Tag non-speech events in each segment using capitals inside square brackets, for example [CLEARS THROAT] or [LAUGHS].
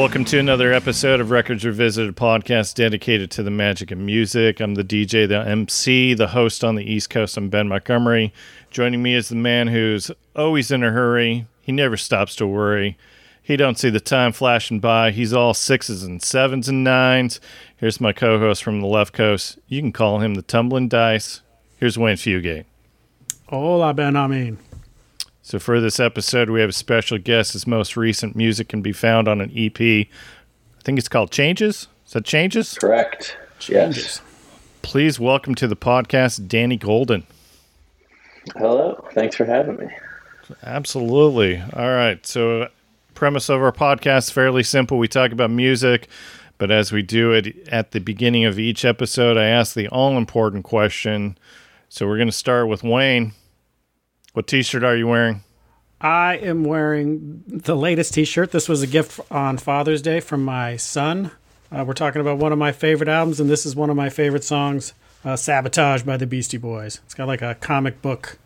Welcome to another episode of Records Revisited podcast dedicated to the magic of music. I'm the DJ, the MC, the host on the East Coast. I'm Ben Montgomery. Joining me is the man who's always in a hurry. He never stops to worry. He don't see the time flashing by. He's all sixes and sevens and nines. Here's my co-host from the left coast. You can call him the tumbling dice. Here's Wayne Fugate. Hola, Ben Amin. So for this episode, we have a special guest. His most recent music can be found on an EP. I think it's called Changes. Is that Changes? Correct. Yes. Please welcome to the podcast, Danny Golden. Hello. Thanks for having me. Absolutely. All right. So, premise of our podcast is fairly simple. We talk about music, but as we do it at the beginning of each episode, I ask the all important question. So, we're going to start with Wayne. What t shirt are you wearing? I am wearing the latest t shirt. This was a gift on Father's Day from my son. Uh, we're talking about one of my favorite albums, and this is one of my favorite songs, uh, Sabotage by the Beastie Boys. It's got like a comic book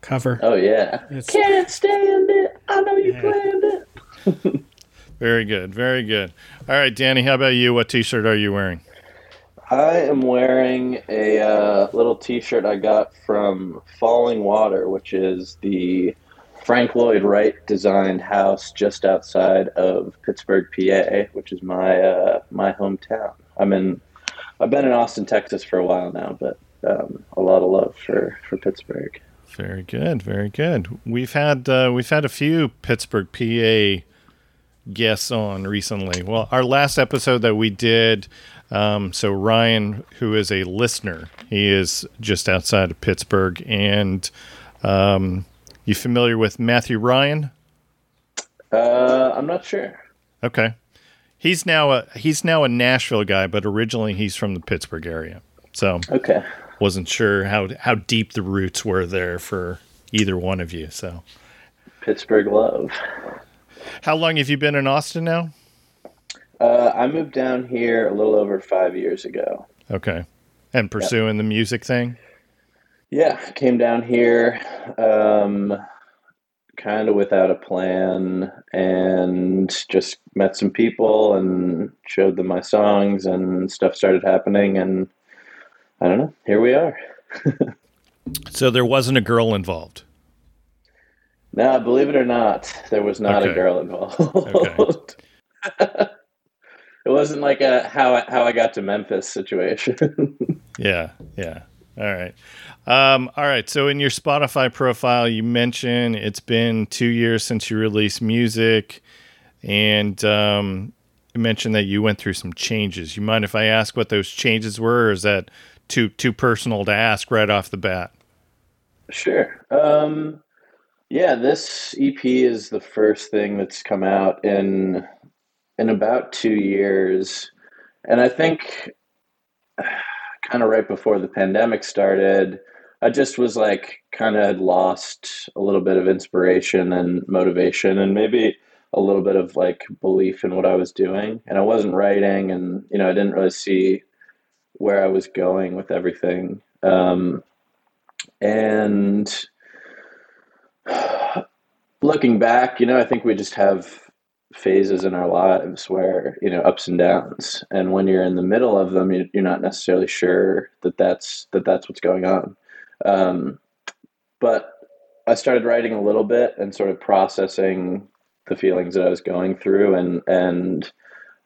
cover. Oh, yeah. It's- Can't stand it. I know you Yeah. planned it. [LAUGHS] Very good. Very good. All right, Danny, how about you? What t shirt are you wearing? I am wearing a uh, little t shirt I got from Fallingwater, which is the Frank Lloyd Wright designed house just outside of Pittsburgh, PA, which is my uh, my hometown. I'm in. I've been in Austin, Texas for a while now, but um, a lot of love for, for Pittsburgh. Very good, very good. We've had uh, we've had a few Pittsburgh, PA guests on recently. Well, our last episode that we did, um, so Ryan, who is a listener, he is just outside of Pittsburgh, and um, you familiar with Matthew Ryan? Uh, I'm not sure. Okay, he's now a he's now a Nashville guy, but originally he's from the Pittsburgh area. So Okay. wasn't sure how how deep the roots were there for either one of you. So. Pittsburgh love. How long have you been in Austin now? Uh, I moved down here a little over five years ago. Okay. And pursuing the music thing? Yeah, came down here um, kind of without a plan and just met some people and showed them my songs and stuff started happening. And I don't know, here we are. [LAUGHS] So there wasn't a girl involved. Now, believe it or not, there was not Okay. a girl involved. [LAUGHS] it wasn't like a how I, how I got to Memphis situation. [LAUGHS] Yeah, yeah. All right. Um, all right. So in your Spotify profile, you mention it's been two years since you released music, and um, you mentioned that you went through some changes. You mind if I ask what those changes were, or is that too too personal to ask right off the bat? Sure. Um, yeah, this EP is the first thing that's come out in in about two years, and I think [SIGHS] kind of right before the pandemic started, I just was like kind of had lost a little bit of inspiration and motivation, and maybe a little bit of like belief in what I was doing, and I wasn't writing, and you know, I didn't really see where I was going with everything. Um, and [SIGHS] looking back, you know, I think we just have phases in our lives where, you know, ups and downs. And when you're in the middle of them, you- you're not necessarily sure that that's, that that's what's going on. Um, but I started writing a little bit and sort of processing the feelings that I was going through and, and,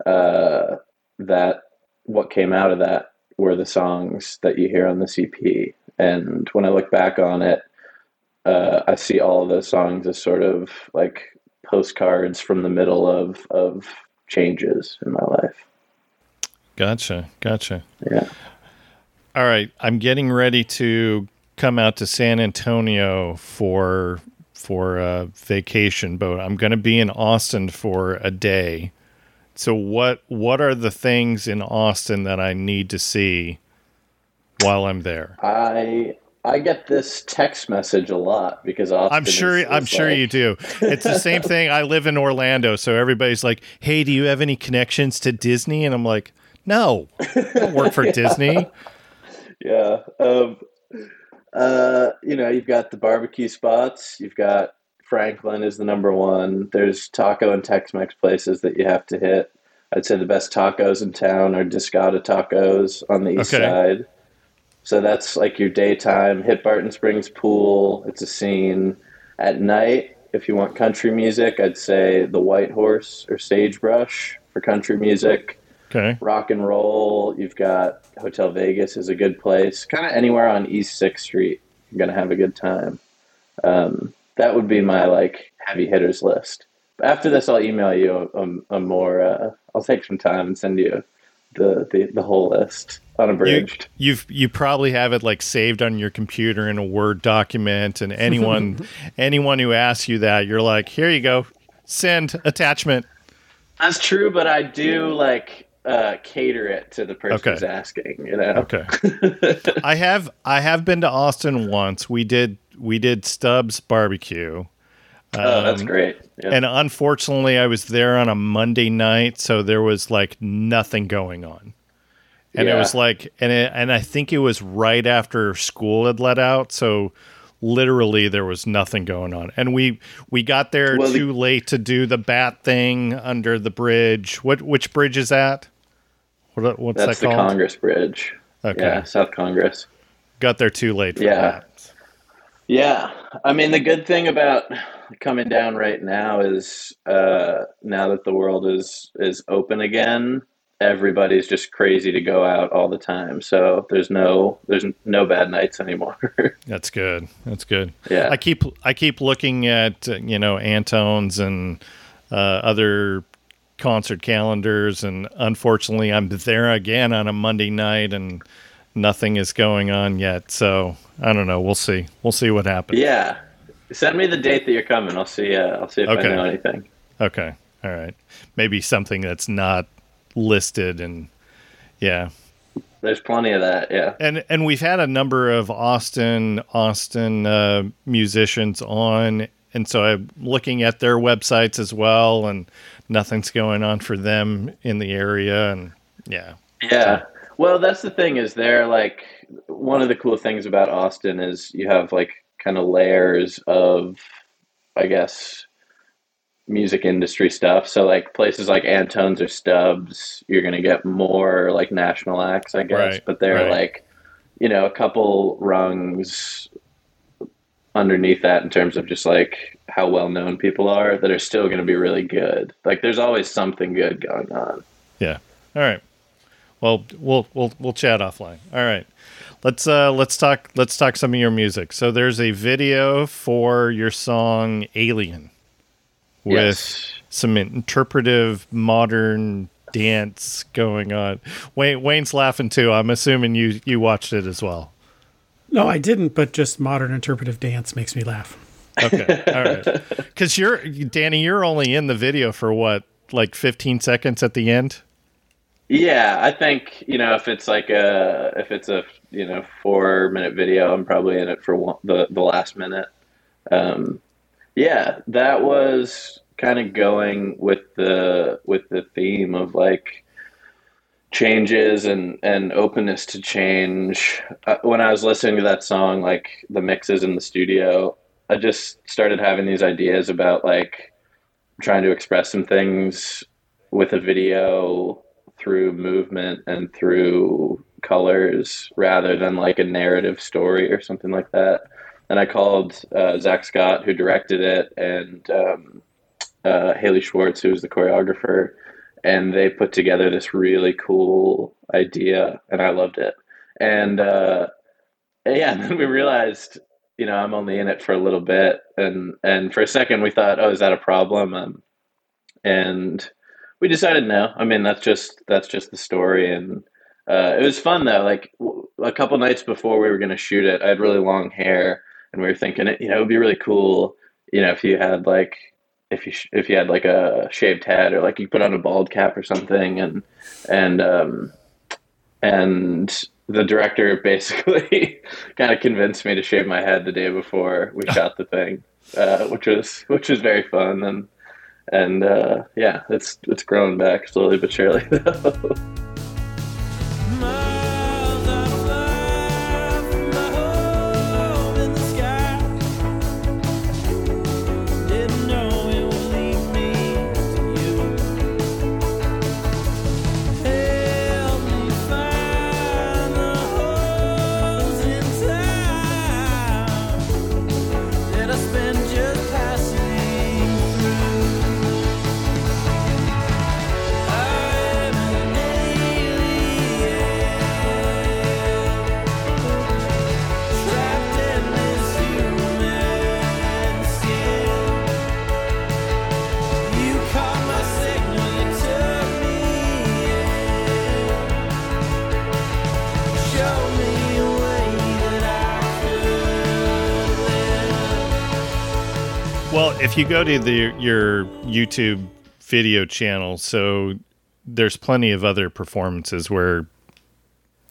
uh, that what came out of that were the songs that you hear on the EP. And when I look back on it, uh, I see all of those songs as sort of like postcards from the middle of of changes in my life. Gotcha. Gotcha. Yeah. All right, I'm getting ready to come out to San Antonio for for a vacation, but I'm going to be in Austin for a day. So what what are the things in Austin that I need to see while I'm there? I I get this text message a lot because I'm sure I'm is sure you do. It's the same [LAUGHS] thing. I live in Orlando, so everybody's like, "Hey, do you have any connections to Disney?" And I'm like, "No, I don't work for [LAUGHS] Disney." Yeah. Um, uh, you know, you've got the barbecue spots, you've got Franklin is the number one. There's taco and Tex-Mex places that you have to hit. I'd say the best tacos in town are Discada Tacos on the east Okay. side. So that's like your daytime. Hit Barton Springs Pool. It's a scene. At night, if you want country music, I'd say the White Horse or Sagebrush for country music. Okay. Rock and roll. You've got Hotel Vegas is a good place. Kind of anywhere on East Sixth Street, you're gonna have a good time. Um, that would be my like heavy hitters list. After this, I'll email you a, a more. Uh, I'll take some time and send you the the, the whole list You, unabridged. you've you probably have it like saved on your computer in a Word document, and anyone [LAUGHS] anyone who asks you that, you're like, here you go, send attachment. That's true, but I do like uh, cater it to the person Okay. who's asking. You know. Okay. I have I have been to Austin once. We did we did Stubb's barbecue. Oh, that's Um, great. Yeah. And unfortunately, I was there on a Monday night, so there was like nothing going on. And it was like, and it, and I think it was right after school had let out, so literally there was nothing going on. And we we got there Well, the- too late to do the bat thing under the bridge. What which bridge is that? What what's that's that the? Congress Bridge. Okay, Yeah, South Congress. got there too late. For Yeah. that. Yeah, I mean the good thing about coming down right now is uh, now that the world is is open again, everybody's just crazy to go out all the time. So there's no there's no bad nights anymore. [LAUGHS] That's good. That's good. yeah, I keep I keep looking at you know Antone's and uh, other concert calendars, and unfortunately, I'm there again on a Monday night, and nothing is going on yet. So I don't know. We'll see. We'll see what happens. yeah. Send me the date that you're coming. I'll see. Uh, I'll see if Okay. I know anything. Okay. All right. Maybe something that's not listed, and yeah. There's plenty of that. Yeah. And and we've had a number of Austin Austin uh, musicians on, and so I'm looking at their websites as well, and nothing's going on for them in the area, and yeah, Yeah. Well, that's the thing is they're like one of the cool things about Austin is you have like kind of layers of I guess music industry stuff. So like places like Antone's or Stubb's, you're going to get more like national acts, I guess, Right, but they're right. like you know, a couple rungs underneath that in terms of just like how well known people are that are still going to be really good. Like there's always something good going on. yeah. All right. Well, we'll we'll we'll chat offline. All right. Let's uh let's talk let's talk some of your music. So there's a video for your song Alien with Yes. some interpretive modern dance going on. Wayne Wayne's laughing too. I'm assuming you you watched it as well. No, I didn't, but just modern interpretive dance makes me laugh. Okay. All right. Cuz you're Danny, you're only in the video for what? Like 15 seconds at the end? Yeah, I think you know if it's like a if it's a you know four minute video, I'm probably in it for one, the the last minute. Um, yeah, that was kind of going with the with the theme of like changes and and openness to change. Uh, when I was listening to that song, like the mixes in the studio, I just started having these ideas about like trying to express some things with a video through movement and through colors rather than like a narrative story or something like that. And I called uh, Zach Scott, who directed it, and um, uh, Haley Schwartz, who was the choreographer, and they put together this really cool idea, and I loved it. And uh, yeah, [LAUGHS] and then we realized, you know, I'm only in it for a little bit, and and for a second we thought, oh, is that a problem? Um, and we decided no. I mean, that's just that's just the story, and uh, it was fun though. Like w- a couple nights before we were going to shoot it, I had really long hair, and we were thinking, you know, it would be really cool, you know, if you had like if you sh- if you had like a shaved head or like you put on a bald cap or something, and and um, and the director [LAUGHS] basically kind of convinced me to shave my head the day before we [LAUGHS] shot the thing, uh, which was which was very fun and and uh, yeah, it's it's growing back slowly but surely. [LAUGHS] Miles if you go to the your YouTube video channel, so there's plenty of other performances where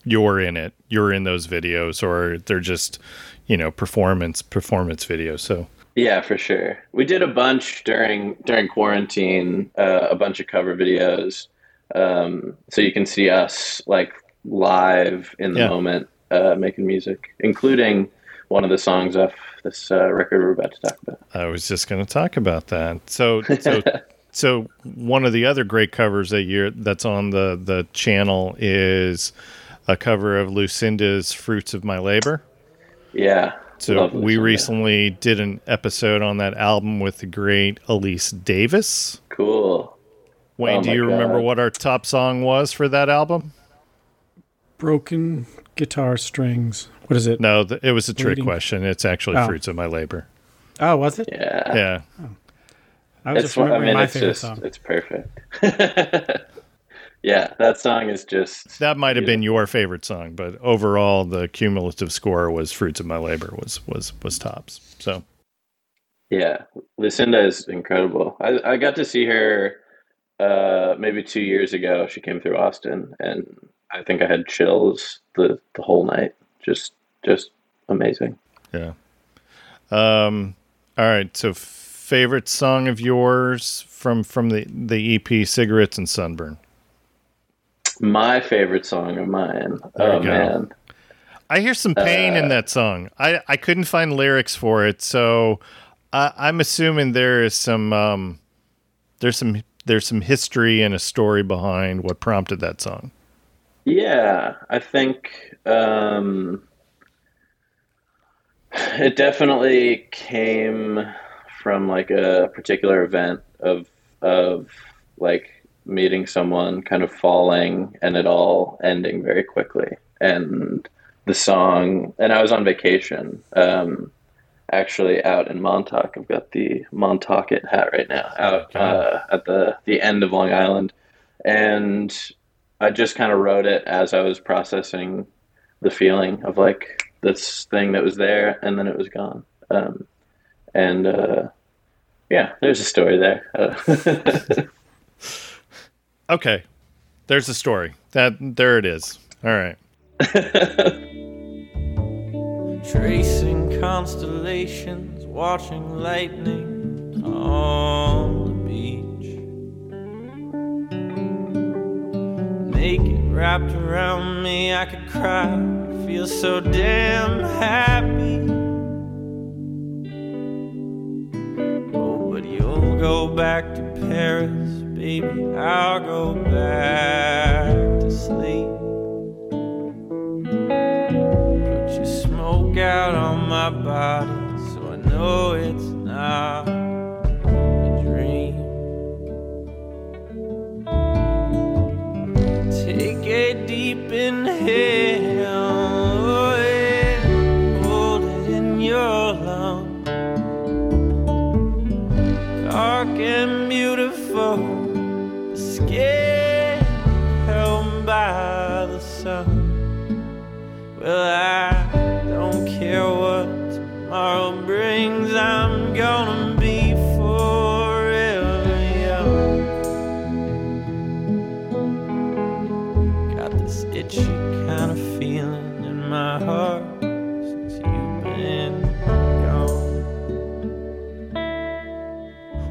you're in it, you're in those videos, or they're just you know performance performance videos. So Yeah, for sure. We did a bunch during during quarantine, uh, a bunch of cover videos, um, so you can see us like live in the Yeah. moment uh, making music, including one of the songs off this uh, record we're about to talk about. I was just going to talk about that. So so [LAUGHS] so one of the other great covers that you're that's on the the channel is a cover of Lucinda's "Fruits of My Labor." Yeah. So we recently did an episode on that album with the great Elise Davis. Cool. Wayne, Oh do my you remember what our top song was for that album? Broken guitar strings. What is it? No, th- it was a trick Waiting. question. It's actually Oh. "Fruits of My Labor." Oh, was it? Yeah. Yeah, I was It's just one- I mean, my it's favorite just song. it's perfect. [LAUGHS] yeah, that song is just that might have been your favorite song, but overall, the cumulative score was "Fruits of My Labor" was was was tops. So Yeah, Lucinda is incredible. I, I got to see her uh, maybe two years ago. She came through Austin, and I think I had chills the, the whole night. Just just amazing. Yeah. Um. All right. So, favorite song of yours from from the the EP "Cigarettes and Sunburn." My favorite song of mine. There oh man, I hear some pain in that song. I I couldn't find lyrics for it, so I, I'm assuming there is some um there's some there's some history and a story behind what prompted that song. yeah, I think um, it definitely came from like a particular event of of like meeting someone kind of falling and it all ending very quickly. And the song and i was on vacation um actually out in montauk. I've got the montaukett hat right now out uh, at the the end of long island. And i just kind of wrote it as i was processing the feeling of like this thing that was there and then it was gone um and uh yeah there's a story there uh, [LAUGHS] Okay, there's a story. That there it is. All right. [LAUGHS] Tracing constellations, watching lightning on the beach. Naked wrapped around me, I could cry, feel so damn happy. Oh, but you'll go back to Paris, baby. I'll go back to sleep. Put your smoke out on my body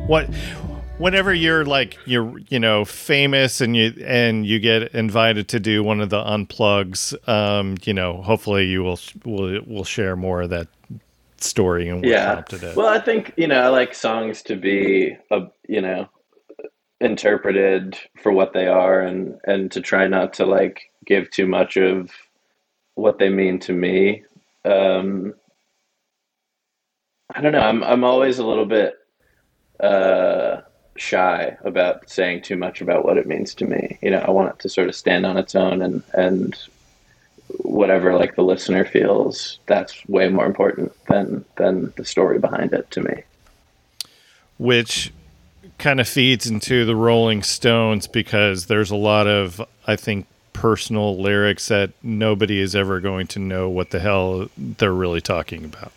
what whenever you're like you're you know famous and you and you get invited to do one of the unplugs um you know hopefully you will will will share more of that story and what yeah. prompted it. Well i think you know i like songs to be a you know interpreted for what they are and and to try not to like give too much of what they mean to me. Um i don't know. I'm i'm always a little bit uh shy about saying too much about what it means to me you know i want it to sort of stand on its own and and whatever like the listener feels that's way more important than than the story behind it to me which kind of feeds into the Rolling Stones because there's a lot of I think personal lyrics that nobody is ever going to know what the hell they're really talking about.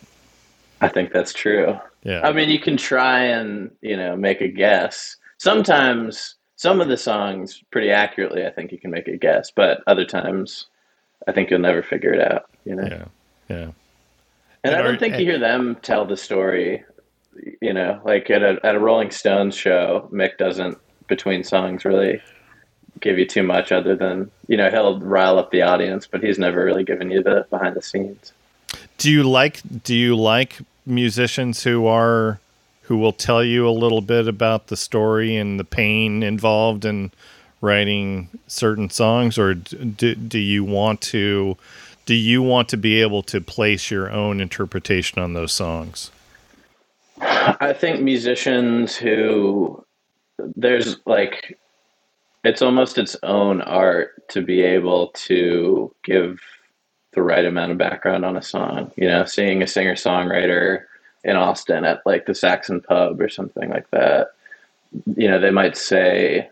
I think that's true. Yeah. I mean, you can try and you know make a guess. Sometimes some of the songs pretty accurately. I think you can make a guess, but other times, I think you'll never figure it out. You know. yeah. Yeah. And And I don't think you hear them tell the story. You know, like at a at a Rolling Stones show, Mick doesn't between songs really give you too much other than you know he'll rile up the audience, but he's never really given you the behind the scenes. Do you like do you like musicians who are who will tell you a little bit about the story and the pain involved in writing certain songs or do, do you want to do you want to be able to place your own interpretation on those songs? I think musicians who there's like it's almost its own art to be able to give the right amount of background on a song. You know, seeing a singer songwriter in Austin at like the Saxon pub or something like that. You know, they might say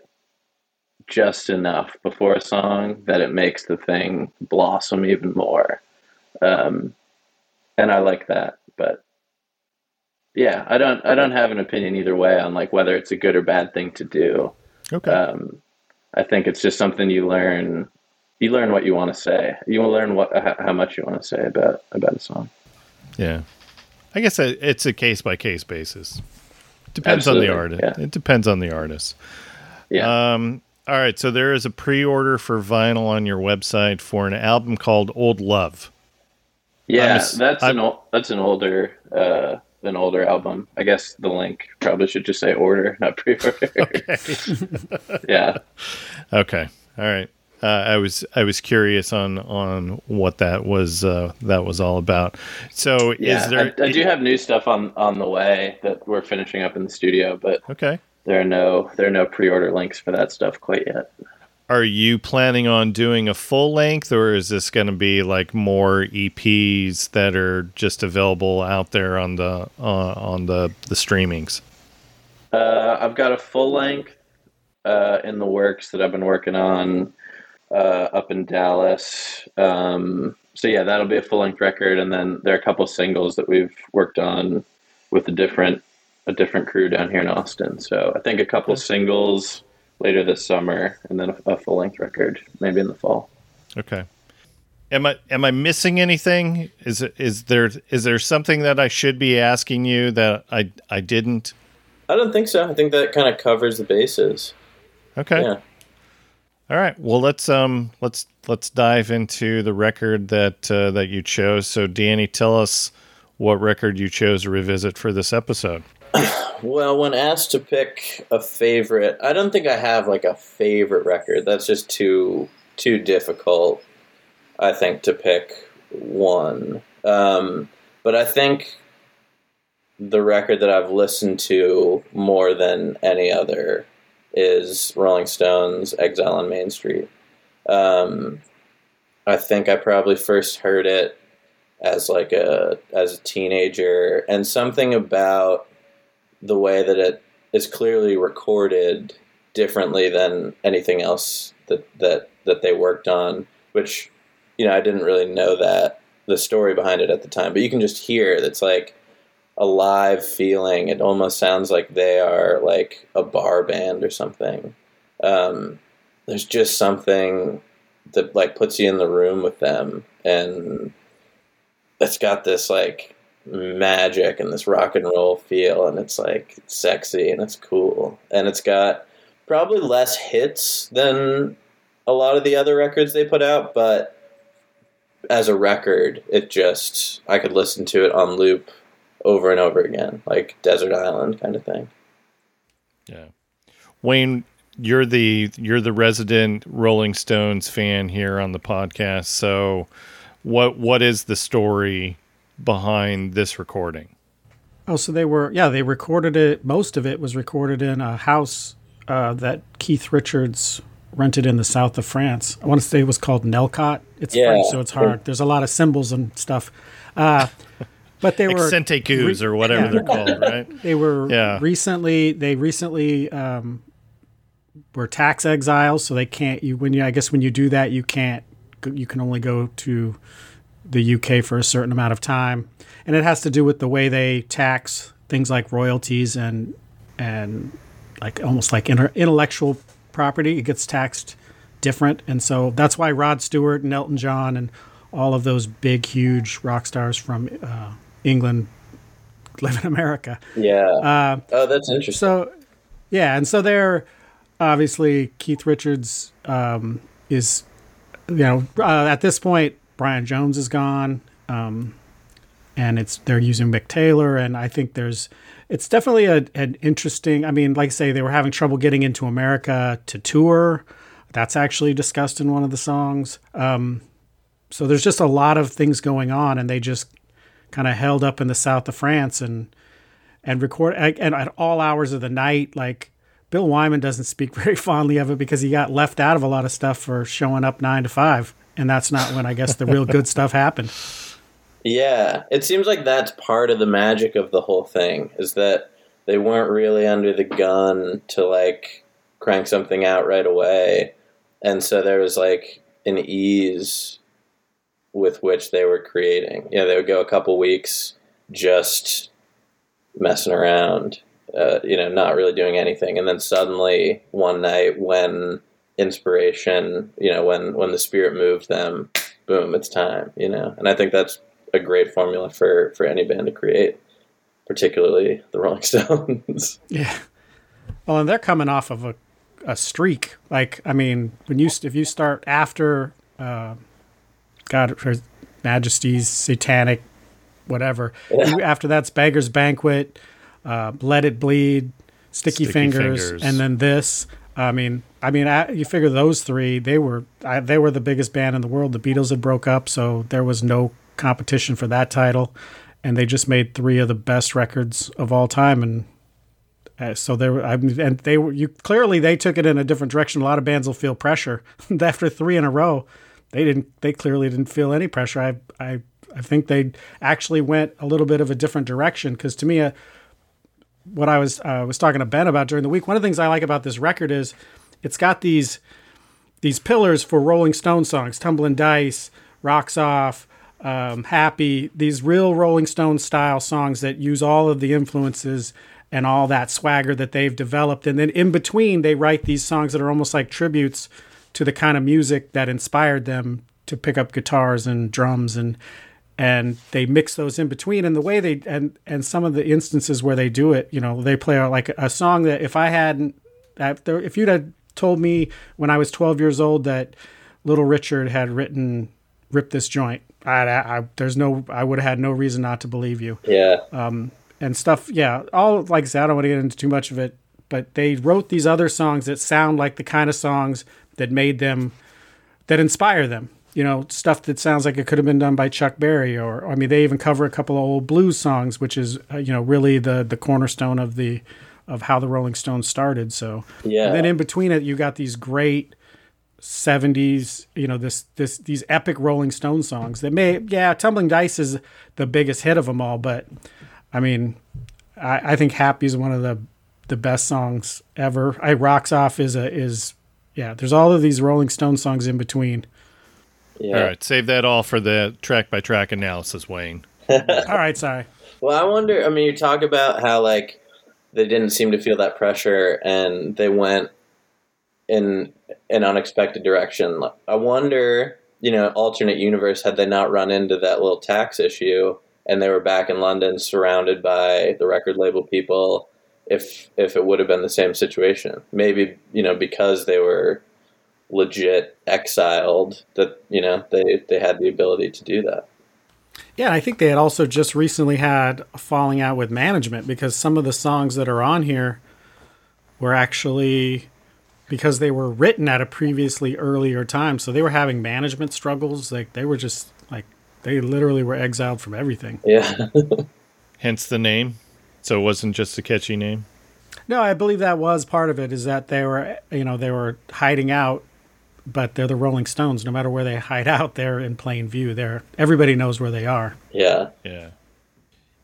just enough before a song that it makes the thing blossom even more. Um, and I like that, but yeah, I don't I don't have an opinion either way on like whether it's a good or bad thing to do. Okay. Um, I think it's just something you learn. You learn what you want to say. You will learn what how how much you want to say about about a song. yeah. I guess it's a case by case basis. Depends on the artist. yeah. It depends on the artist. Yeah, Um, all right, so there is a pre-order for vinyl on your website for an album called Old Love. yeah. that's I'm- an ol- that's an older uh, an older album. I guess the link probably should just say order, not pre-order. [LAUGHS] [LAUGHS] yeah, [LAUGHS] Okay, all right. Uh, I was I was curious on on what that was uh, that was all about. So yeah. is there? I, I do have new stuff on on the way that we're finishing up in the studio, but okay. there are no there are no pre-order links for that stuff quite yet. Are you planning on doing a full length, or is this going to be like more EPs that are just available out there on the uh, on the the streamings? Uh, I've got a full length uh, in the works that I've been working on uh, up in Dallas. Um, so yeah, that'll be a full length record, and then there are a couple singles that we've worked on with a different a different crew down here in Austin. So I think a couple singles later this summer, and then a, a full length record maybe in the fall. Okay. Am I am I missing anything? Is it is there is there something that I should be asking you that I I didn't? I don't think so. I think that kind of covers the bases. Okay. Yeah. All right. Well, let's um let's let's dive into the record that uh, that you chose. So, Danny, tell us what record you chose to revisit for this episode. [CLEARS THROAT] Well, when asked to pick a favorite, I don't think I have like a favorite record. That's just too too difficult. I think to pick one. Um, but I think the record that I've listened to more than any other is Rolling Stones' "Exile on Main Street." Um, I think I probably first heard it as like a as a teenager, and something about the way that it is clearly recorded differently than anything else that that that they worked on which you know I didn't really know that the story behind it at the time but you can just hear it's like a live feeling. It almost sounds like they are like a bar band or something. Um, there's just something that like puts you in the room with them and it's got this like magic and this rock and roll feel and it's like sexy and it's cool. And it's got probably less hits than a lot of the other records they put out but as a record it just i could listen to it on loop over and over again like desert island kind of thing Yeah. Wayne, you're the you're the resident Rolling Stones fan here on the podcast. So, what what is the story behind this recording? Oh, so they were, yeah, they recorded it. Most of it was recorded in a house uh, that Keith Richards rented in the south of France. I want to say it was called Nellcôte. It's Yeah. French, so it's hard. There's a lot of symbols and stuff. Uh, but they were Accente goos or whatever yeah. they're called, right? [LAUGHS] they were Yeah. recently they recently um, were tax exiles, so they can't. You when you I guess when you do that, you can't. You can only go to the UK for a certain amount of time, and it has to do with the way they tax things like royalties and and like almost like inter- intellectual property. It gets taxed different, and so that's why Rod Stewart and Elton John and all of those big, huge rock stars from uh, England [LAUGHS] live in America. Yeah. Uh, oh, that's interesting. So, yeah, and so they're obviously Keith Richards um, is, you know, uh, at this point Brian Jones is gone, um, and it's they're using Mick Taylor, and I think there's it's definitely a, an interesting. I mean, like I say, they were having trouble getting into America to tour. That's actually discussed in one of the songs. Um, so there's just a lot of things going on, and they just kind of held up in the south of France and and record and at all hours of the night. Like Bill Wyman doesn't speak [LAUGHS] very fondly of it because he got left out of a lot of stuff for showing up nine to five, and that's not when I guess the real good [LAUGHS] stuff happened. Yeah, it seems like that's part of the magic of the whole thing is that they weren't really under the gun to like crank something out right away. And so there was like an ease with which they were creating. Know, they would go a couple weeks just messing around, uh, you know, not really doing anything. And then suddenly one night when inspiration, you know, when, when the spirit moved them, boom, it's time, you know? And I think that's a great formula for for any band to create, particularly the Rolling [LAUGHS] Stones. yeah. Well, and they're coming off of a, a streak. Like, I mean, when you if you start after uh, God, Her Majesty's Satanic, whatever. Yeah. after that's Beggar's Banquet, uh, Let It Bleed, Sticky, Sticky Fingers, Fingers, and then this. I mean, I mean, you figure those three, they were they were the biggest band in the world. The Beatles had broke up, so there was no competition for that title, and they just made three of the best records of all time. And uh, so they were, I mean, and they were you clearly they took it in a different direction. A lot of bands will feel pressure [LAUGHS] after three in a row. They didn't. They clearly didn't feel any pressure. I I I think they actually went a little bit of a different direction because to me, uh, what I was uh, was talking to Ben about during the week, one of the things I like about this record is it's got these these pillars for Rolling Stone songs, "Tumbling Dice," "Rocks Off," um, happy, these real Rolling Stone style songs that use all of the influences and all that swagger that they've developed. And then in between, they write these songs that are almost like tributes to the kind of music that inspired them to pick up guitars and drums and and they mix those in between and the way they and and some of the instances where they do it you know they play like a song that if i hadn't if you'd have told me when i was 12 years old that little richard had written rip this joint I, I, there's no, I would have had no reason not to believe you. Yeah. Um, and stuff. Yeah. All like I said, I don't want to get into too much of it, but they wrote these other songs that sound like the kind of songs that made them, that inspire them. You know, stuff that sounds like it could have been done by Chuck Berry, or, or I mean, they even cover a couple of old blues songs, which is uh, you know really the the cornerstone of the of how the Rolling Stones started. So yeah. And then in between it, you got these great 70s you know this this these epic rolling stone songs that may yeah tumbling dice is the biggest hit of them all but i mean i, I think happy is one of the the best songs ever i rocks off is a is yeah there's all of these rolling stone songs in between yeah. all right save that all for the track by track analysis wayne [LAUGHS] all right sorry well i wonder i mean you talk about how like they didn't seem to feel that pressure and they went in an unexpected direction. I wonder, you know, alternate universe had they not run into that little tax issue and they were back in London surrounded by the record label people if if it would have been the same situation. Maybe, you know, because they were legit exiled that, you know, they they had the ability to do that. Yeah, I think they had also just recently had a falling out with management because some of the songs that are on here were actually because they were written at a previously earlier time. So they were having management struggles. Like they were just like they literally were exiled from everything. Yeah. [LAUGHS] Hence the name. So it wasn't just a catchy name. No, I believe that was part of it. Is that they were you know they were hiding out, but they're the Rolling Stones. No matter where they hide [LAUGHS] out, they're in plain view. They're everybody knows where they are. Yeah. Yeah.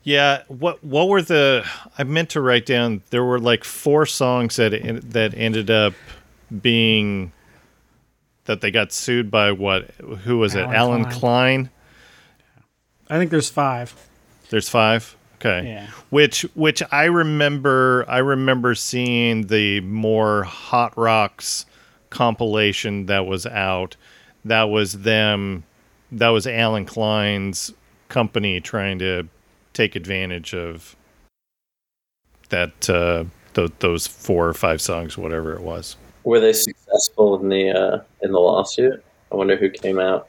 Yeah, what what were the? I meant to write down. There were like four songs that that ended up being that they got sued by what? Who was it? Allen Klein. I think there's five. There's five. Okay. Yeah. Which which I remember I remember seeing the more hot rocks compilation that was out. That was them that was Allen Klein's company trying to take advantage of that uh th- those four or five songs whatever it was. Were they successful in the uh, in the lawsuit? I wonder who came out.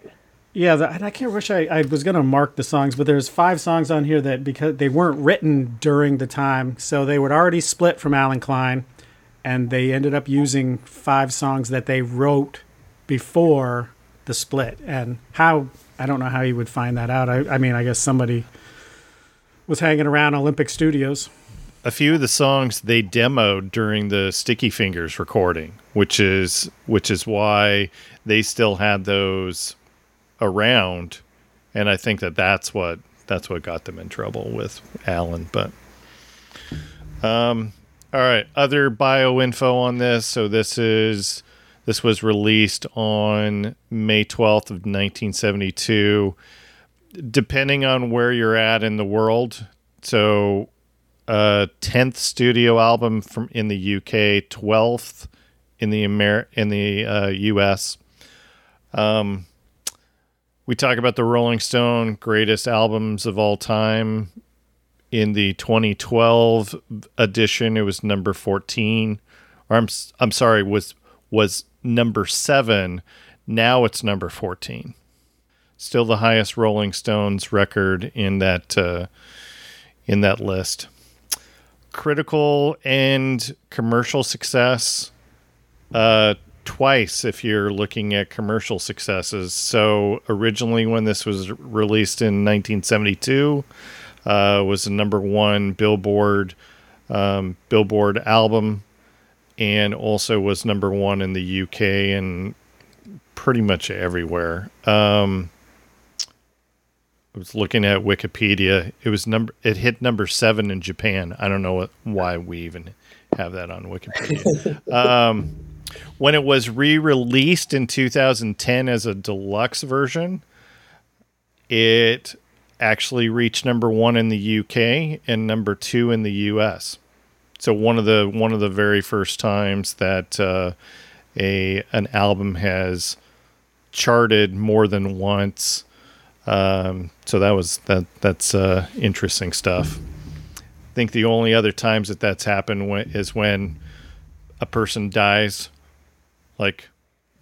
Yeah, the, I can't wish I, I was going to mark the songs, but there's five songs on here that because they weren't written during the time, so they were already split from Allen Klein, and they ended up using five songs that they wrote before the split. And how I don't know how you would find that out. I, I mean, I guess somebody was hanging around Olympic Studios. a few of the songs they demoed during the Sticky Fingers recording, which is which is why they still had those around, and I think that that's what that's what got them in trouble with Allen. But um, all right, other bio info on this. So this is this was released on May twelfth of nineteen seventy two. Depending on where you're at in the world, so uh, 10th studio album from in the UK, 12th in the Amer- in the uh, US. Um, we talk about the Rolling Stone greatest albums of all time. In the 2012 edition, it was number 14. Or I'm I'm sorry, was was number 7. Now it's number 14. Still the highest Rolling Stones record in that uh, in that list critical and commercial success uh, twice if you're looking at commercial successes. So originally, when this was released in 1972, uh, was the number one Billboard um, Billboard album, and also was number one in the UK and pretty much everywhere. Um, I was looking at Wikipedia. It was number. It hit number seven in Japan. I don't know what, why we even have that on Wikipedia. [LAUGHS] um, when it was re-released in 2010 as a deluxe version, it actually reached number one in the UK and number two in the US. So one of the one of the very first times that uh, a an album has charted more than once. Um, so that was that. That's uh, interesting stuff. I think the only other times that that's happened when, is when a person dies. Like,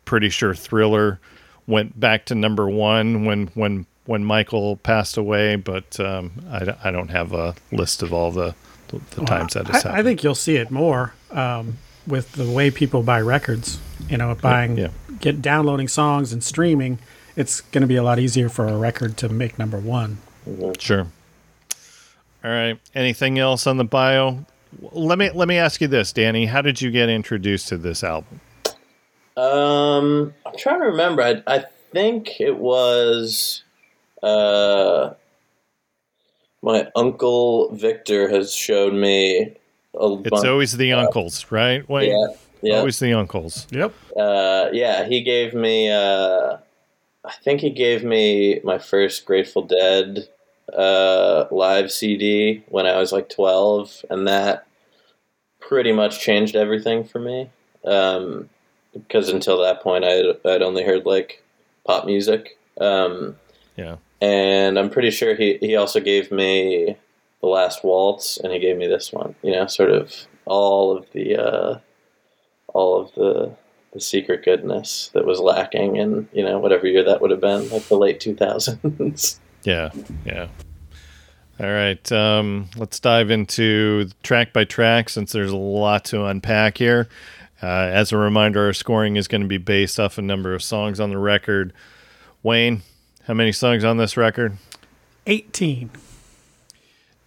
pretty sure Thriller went back to number one when when when Michael passed away, but um, I, I don't have a list of all the the, the times that has I, happened. I think you'll see it more um, with the way people buy records. You know, buying, yeah. get downloading songs and streaming. It's going to be a lot easier for a record to make number one. Sure. All right. Anything else on the bio? Let me let me ask you this, Danny. How did you get introduced to this album? Um, I'm trying to remember. I, I think it was uh, my uncle Victor has showed me a It's bunch. always the uncles, right? Wait, yeah, yeah, always the uncles. Yep. uh, yeah. He gave me. Uh, I think he gave me my first Grateful Dead uh, live CD when I was like 12, and that pretty much changed everything for me. Um, because until that point, I'd, I'd only heard like pop music. Um, Yeah. and I'm pretty sure he, he also gave me the last waltz, and he gave me this one. You know, sort of all of the uh, all of the the secret goodness that was lacking in you know whatever year that would have been, like the late 2000s. [LAUGHS] Yeah, yeah. All right, um, let's dive into track by track since there's a lot to unpack here. Uh, as a reminder, our scoring is going to be based off a number of songs on the record. Wayne, how many songs on this record? 18.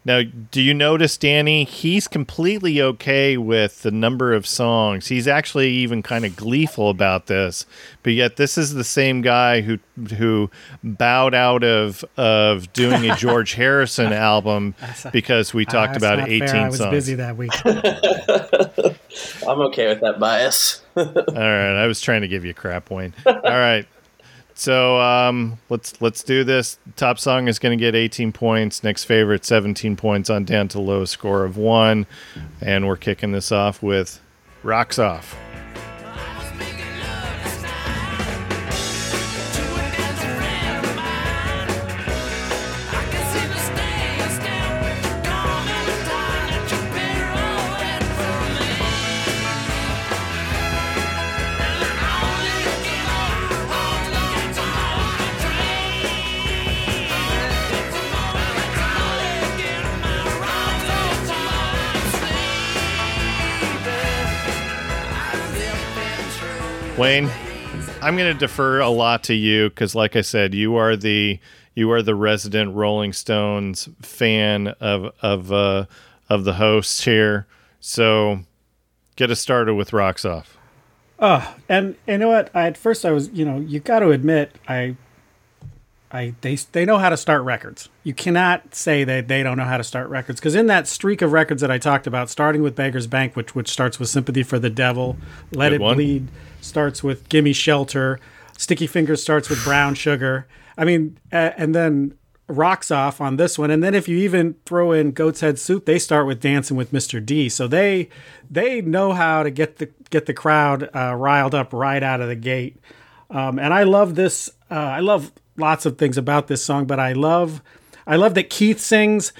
Now, do you notice, Danny? He's completely okay with the number of songs. He's actually even kind of gleeful about this. But yet, this is the same guy who who bowed out of of doing a George [LAUGHS] Harrison album [LAUGHS] because we talked That's about eighteen fair. I was songs. busy that week. [LAUGHS] I'm okay with that bias. All right, I was trying to give you crap, Wayne. All right, So um, let's let's do this. Top song is going to get 18 points. Next favorite 17 points on down to lowest score of one, and we're kicking this off with "Rocks Off." Wayne, I'm going to defer a lot to you because, like I said, you are the you are the resident Rolling Stones fan of of uh, of the hosts here. So, get us started with "Rocks Off." Oh, and you know what? I, at first, I was, you know, you got to admit, I, I, they, they know how to start records. You cannot say that they don't know how to start records because in that streak of records that I talked about, starting with Beggars Banquet, which which starts with "Sympathy for the Devil," "Let Good It one. Bleed" starts with "Gimme Shelter," "Sticky Fingers" starts with "Brown Sugar." I mean, and then rocks off on this one. And then if you even throw in goat's head soup they start with dancing with mr d. So they they know how to get the get the crowd uh, riled up right out of the gate. Um, and i love this uh, i love lots of things about this song but i love i love that keith sings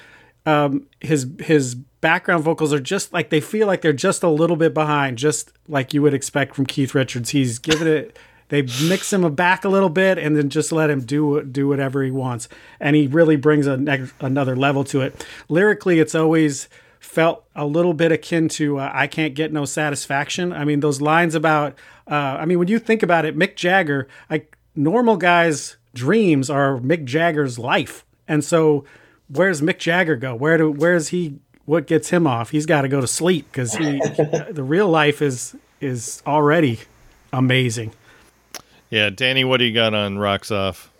um, his his background vocals are just like they feel like they're just a little bit behind just like you would expect from keith richards. He's given it they mix him back a little bit and then just let him do do whatever he wants. And he really brings a neg- another level to it. Lyrically it's always felt a little bit akin to uh, i can't get no satisfaction. I mean those lines about uh, i mean when you think about it mick jagger like normal guys dreams are mick jagger's life. And so where's mick jagger go? Where do where's he what gets him off he's got to go to sleep because he [LAUGHS] the real life is is already amazing Yeah, Danny, what do you got on "Rocks Off"?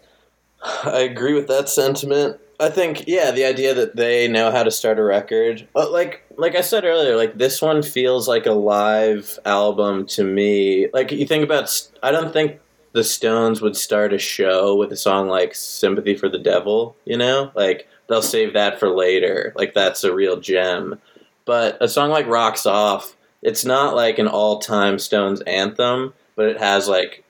I agree with that sentiment. I think, yeah, the idea that they know how to start a record, but like, like I said earlier, like this one feels like a live album to me. Like you think about, I don't think the Stones would start a show with a song like "Sympathy for the Devil." You know, like they'll save that for later. Like that's a real gem. But a song like "Rocks Off," it's not like an all-time Stones anthem, but it has like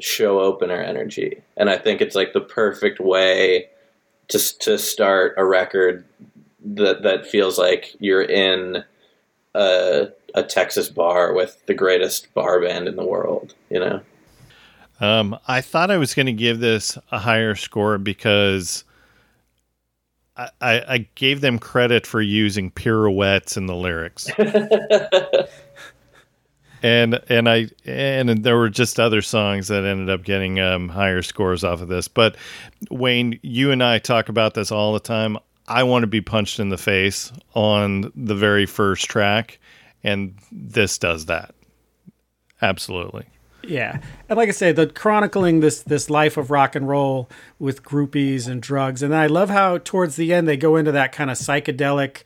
show opener energy, and I think it's like the perfect way to to start a record that that feels like you're in a a Texas bar with the greatest bar band in the world. You know, Um, I thought I was going to give this a higher score because I, I, gave them credit for using pirouettes in the lyrics. [LAUGHS] and and I and there were just other songs that ended up getting um, higher scores off of this. But Wayne, you and I talk about this all the time. I want to be punched in the face on the very first track, and this does that. Absolutely. Yeah, and like I say, the chronicling this this life of rock and roll with groupies and drugs, and I love how towards the end they go into that kind of psychedelic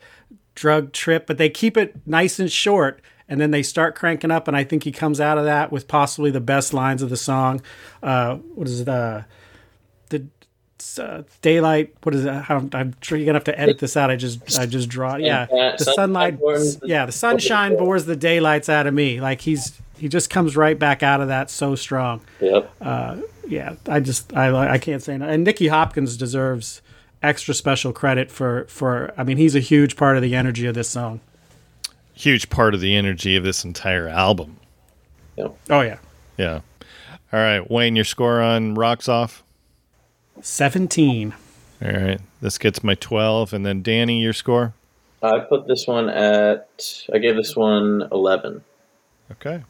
drug trip, but they keep it nice and short, and then they start cranking up, and I think he comes out of that with possibly the best lines of the song. Uh, what is it? Uh, the uh, daylight. What is it? How, I'm sure you're gonna have to edit this out. I just I just draw. Yeah, uh, the sunlight. Yeah, the sunshine bores the daylights out of me. Like he's he just comes right back out of that so strong. yep. Uh, yeah, I just I I can't say no. And Nicky Hopkins deserves extra special credit for for. I mean, he's a huge part of the energy of this song. Huge part of the energy of this entire album. Oh yeah, Yeah. All right, Wayne, your score on Rocks Off. seventeen. All right, this gets my 12. And then Danny, your score. I put this one at. I gave this one eleven. Okay.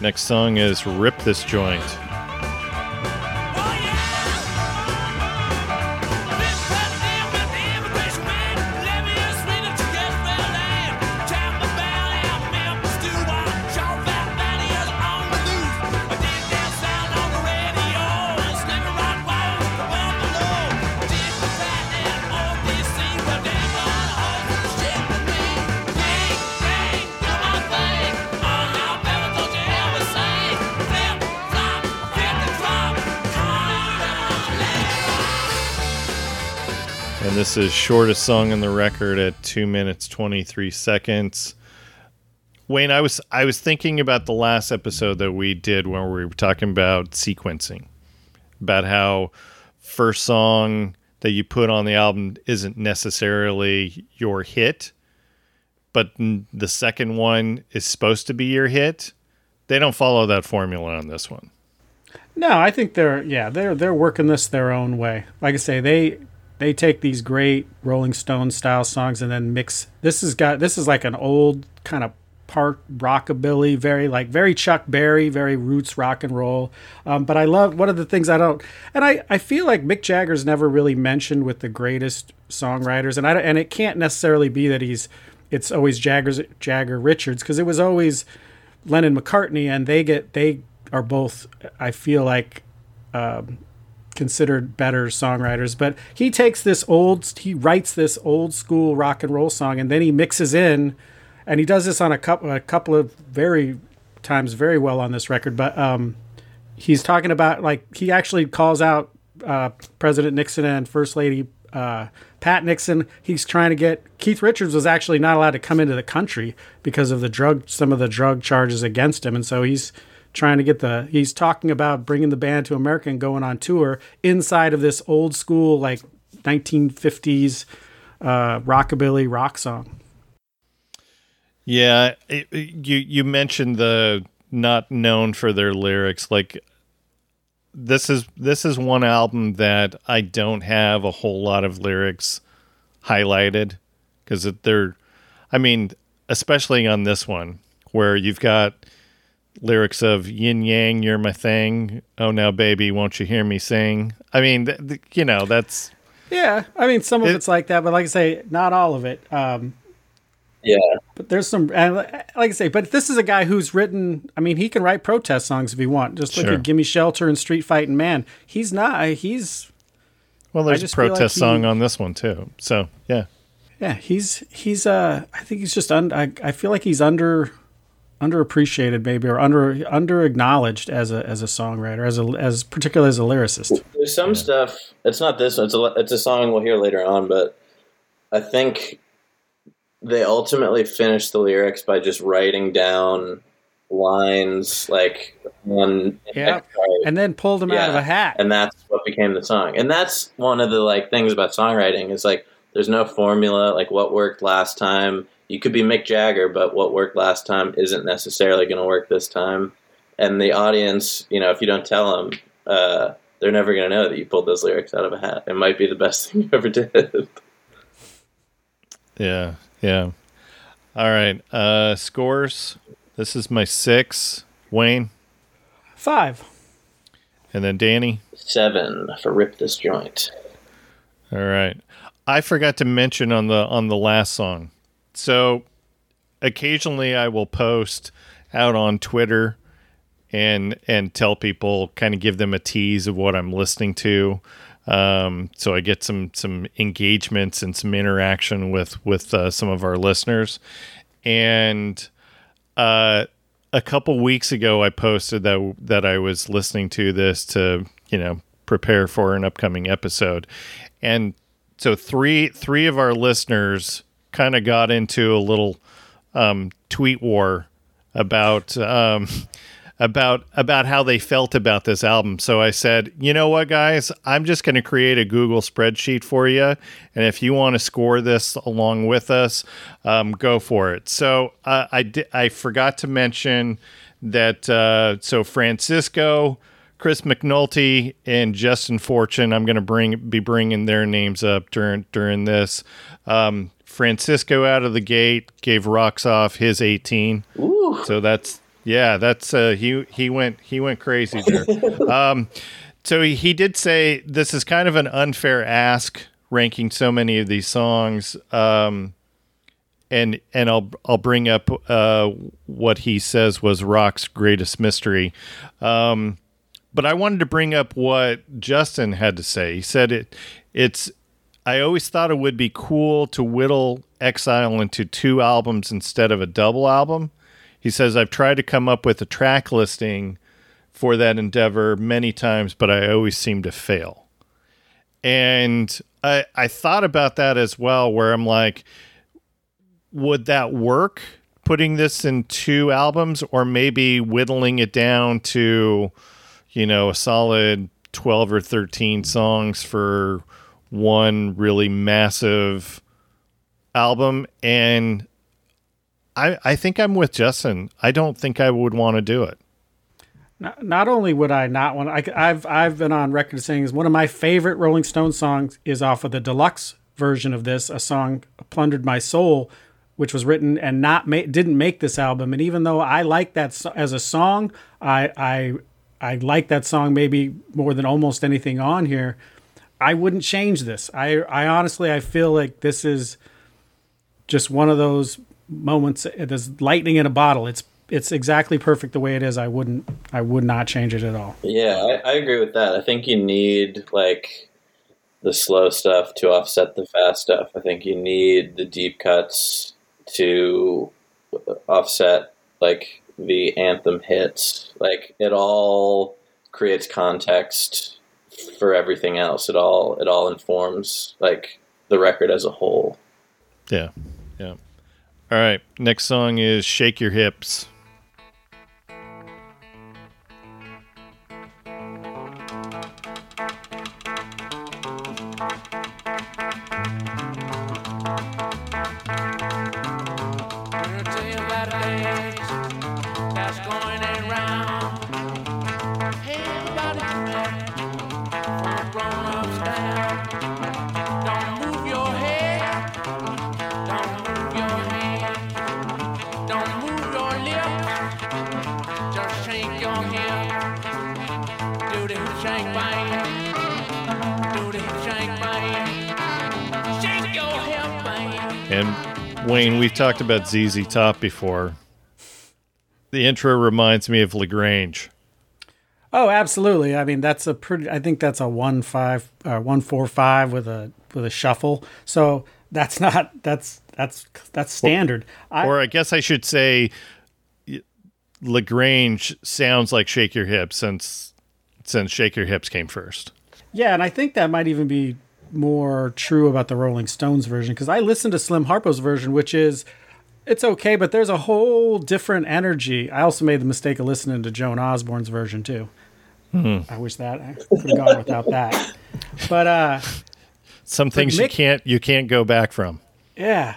Next song is Rip This Joint. Is shortest song in the record at two minutes twenty three seconds. Wayne, I was I was thinking about the last episode that we did when we were talking about sequencing, about how first song that you put on the album isn't necessarily your hit, but the second one is supposed to be your hit. They don't follow that formula on this one. No, I think they're yeah they're they're working this their own way. Like I say, they they take these great Rolling Stone style songs and then mix. This has got this is like an old kind of part rockabilly, very like very Chuck Berry, very roots rock and roll. Um, but I love one of the things I don't, and I I feel like Mick Jagger's never really mentioned with the greatest songwriters, and I and it can't necessarily be that he's it's always Jagger's Jagger Richards because it was always Lennon McCartney, and they get they are both I feel like. Um, considered better songwriters but he takes this old he writes this old school rock and roll song and then he mixes in and he does this on a couple a couple of very times very well on this record. But um, he's talking about like he actually calls out uh, President Nixon and First Lady uh, Pat Nixon. He's trying to get Keith Richards was actually not allowed to come into the country because of the drug some of the drug charges against him, and so he's trying to get the he's talking about bringing the band to America and going on tour inside of this old school like 1950s uh, rockabilly rock song. Yeah, it, you you mentioned the not known for their lyrics. Like this is this is one album that I don't have a whole lot of lyrics highlighted because they're, I mean, especially on this one where you've got lyrics of yin yang, you're my thing. Oh now, baby, won't you hear me sing? I mean, th- th- you know, that's yeah. I mean, some of it, it's like that, but like I say, not all of it. Um, yeah. But there's some, and like I say, but this is a guy who's written. I mean, he can write protest songs if he want. Just look Sure. at "Gimme Shelter" and "Street Fighting Man." He's not. He's well, there's a just feel like protest he- song on this one too. So yeah, yeah. He's he's. Uh, I think he's just. Un, I I feel like he's under underappreciated maybe or under under acknowledged as a as a songwriter as a as particularly as a lyricist. There's some stuff. It's not this. one, It's a. It's a song we'll hear later on, but I think they ultimately finished the lyrics by just writing down lines like one. Yeah. And then pulled him out of a hat. and that's what became the song. And that's one of the like things about songwriting is like there's no formula. Like what worked last time, you could be Mick Jagger, but what worked last time isn't necessarily going to work this time. And the audience, you know, if you don't tell them, uh, they're never going to know that you pulled those lyrics out of a hat. It might be the best [LAUGHS] thing you ever did. yeah, yeah. All right, uh, scores. This is my six. Wayne, Five. and then Danny. Seven for rip this joint. All right. I forgot to mention on the on the last song. So occasionally I will post out on Twitter and and tell people kind of give them a tease of what I'm listening to. Um, so I get some some engagements and some interaction with with uh, some of our listeners. And uh, a couple weeks ago, I posted that that I was listening to this to you know prepare for an upcoming episode, and so three three of our listeners kind of got into a little um, tweet war about um, about about how they felt about this album. So I said, you know what, guys, I'm just going to create a Google spreadsheet for you, and if you want to score this along with us, um, go for it. So uh, I di- I forgot to mention that. Uh, so Francisco. Chris McNulty and Justin Fortune. I'm going to bring be bringing their names up during during this. Um, Francisco out of the gate gave rocks off his 18. Ooh. So that's yeah, that's uh, he he went he went crazy there. [LAUGHS] um, so he, he did say this is kind of an unfair ask ranking so many of these songs. Um, and and I'll I'll bring up uh, what he says was rock's greatest mystery. Um, but I wanted to bring up what Justin had to say. He said it it's I always thought it would be cool to whittle Exile into two albums instead of a double album. He says I've tried to come up with a track listing for that endeavor many times, but I always seem to fail. And I I thought about that as well where I'm like would that work putting this in two albums or maybe whittling it down to you know a solid 12 or 13 songs for one really massive album and I I think I'm with Justin. I don't think I would want to do it. Not, not only would I not want, I, I've I've been on record saying is one of my favorite Rolling Stones songs is off of the deluxe version of this, a song "Plundered My Soul," which was written and not ma- didn't make this album. And even though I like that so- as a song, I I I like that song maybe more than almost anything on here. I wouldn't change this. I I honestly I feel like this is just one of those moments. There's lightning in a bottle. It's it's exactly perfect the way it is. I wouldn't I would not change it at all. Yeah, I, I agree with that. I think you need like the slow stuff to offset the fast stuff. I think you need the deep cuts to offset like the anthem hits. Like it all creates context for everything else. It all it all informs like the record as a whole. Yeah. Yeah. All right. Next song is Shake Your Hips. Wayne, we've talked about ZZ Top before. The intro reminds me of La Grange. Oh, absolutely. I mean, that's a pretty. I think that's a one five, uh, one four five with a with a shuffle. So that's [LAUGHS] not that's that's that's standard. I, Or I guess I should say La Grange sounds like Shake Your Hips since since Shake Your Hips came first. yeah, and I think that might even be more true about the Rolling Stones version because I listened to Slim Harpo's version, which is it's okay, but there's a whole different energy. I also made the mistake of listening to Joan Osborne's version too. I wish that I could have gone without that. But uh Some things you Mick- can't you can't go back from. Yeah.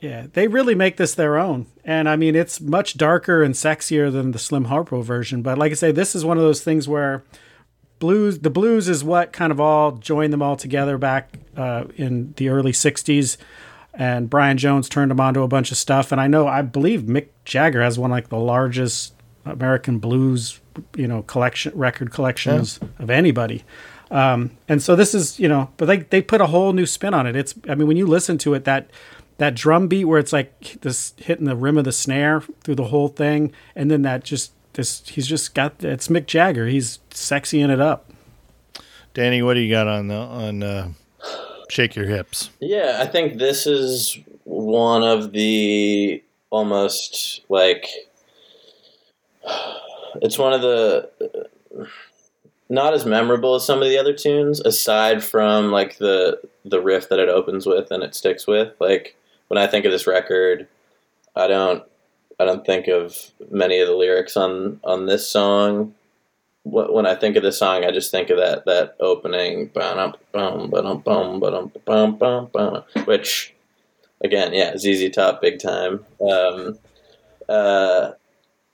Yeah. They really make this their own. And I mean, it's much darker and sexier than the Slim Harpo version. But like I say, this is one of those things where blues, the blues is what kind of all joined them all together back uh, in the early 60s. And Brian Jones turned them onto a bunch of stuff. And I know, I believe Mick Jagger has one like the largest American blues, you know, collection, record collections of anybody. Um, and so this is, you know, but they they put a whole new spin on it. It's, I mean, when you listen to it, that that drum beat where it's like this hitting the rim of the snare through the whole thing, and then that just this he's just got it's Mick Jagger. He's sexying it up. Danny, what do you got on the on uh, Shake Your Hips? Yeah, I think this is one of the almost like it's one of the not as memorable as some of the other tunes aside from like the the riff that it opens with and it sticks with like when i think of this record i don't i don't think of many of the lyrics on on this song when i think of this song i just think of that that opening which again yeah zz top big time um, uh,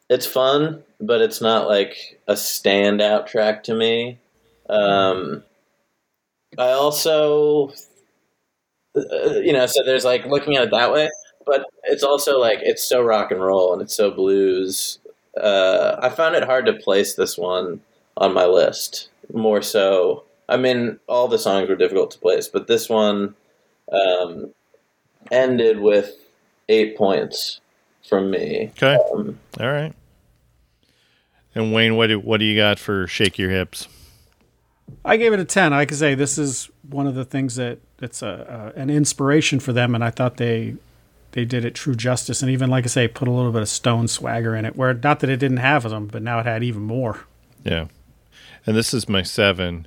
it's fun, but it's not like a standout track to me. Um, I also, uh, you know, so there's like looking at it that way, but it's also like it's so rock and roll and it's so blues. Uh, I found it hard to place this one on my list. More so, I mean, all the songs were difficult to place, but this one um, ended with eight points from me. Okay, Um, all right. And Wayne, what do what do you got for Shake Your Hips? I gave it a ten. I could say this is one of the things that it's a, a an inspiration for them, and I thought they they did it true justice, and even like I say, put a little bit of Stone swagger in it. Where not that it didn't have them, but now it had even more. Yeah, and this is my seven,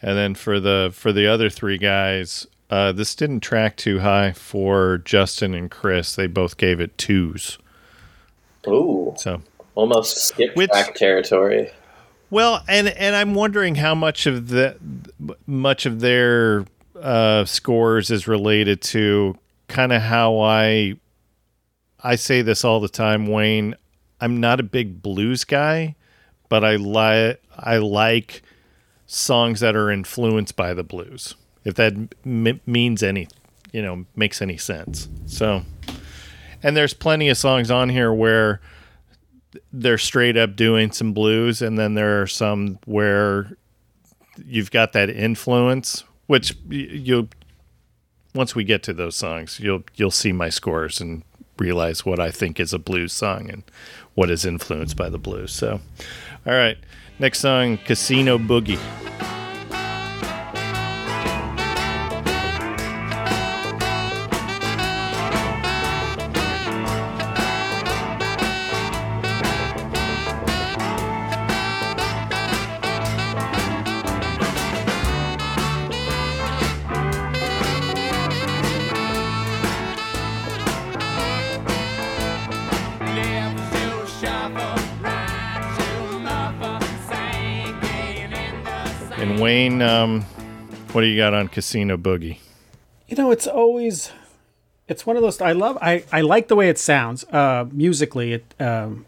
And then for the for the other three guys, uh, this didn't track too high for Justin and Chris. They both gave it twos. Ooh, So almost skip Which- track territory. Well, and and I'm wondering how much of the much of their uh, scores is related to kind of how I I say this all the time, Wayne. I'm not a big blues guy, but I like I like songs that are influenced by the blues. If that m- means any, you know, makes any sense. So, and there's plenty of songs on here where they're straight up doing some blues and then there are some where you've got that influence which y- you'll once we get to those songs you'll you'll see my scores and realize what I think is a blues song and what is influenced by the blues. So all right. Next song Casino Boogie um what do you got on Casino Boogie? You know, it's always it's one of those I love I I like the way it sounds uh musically it um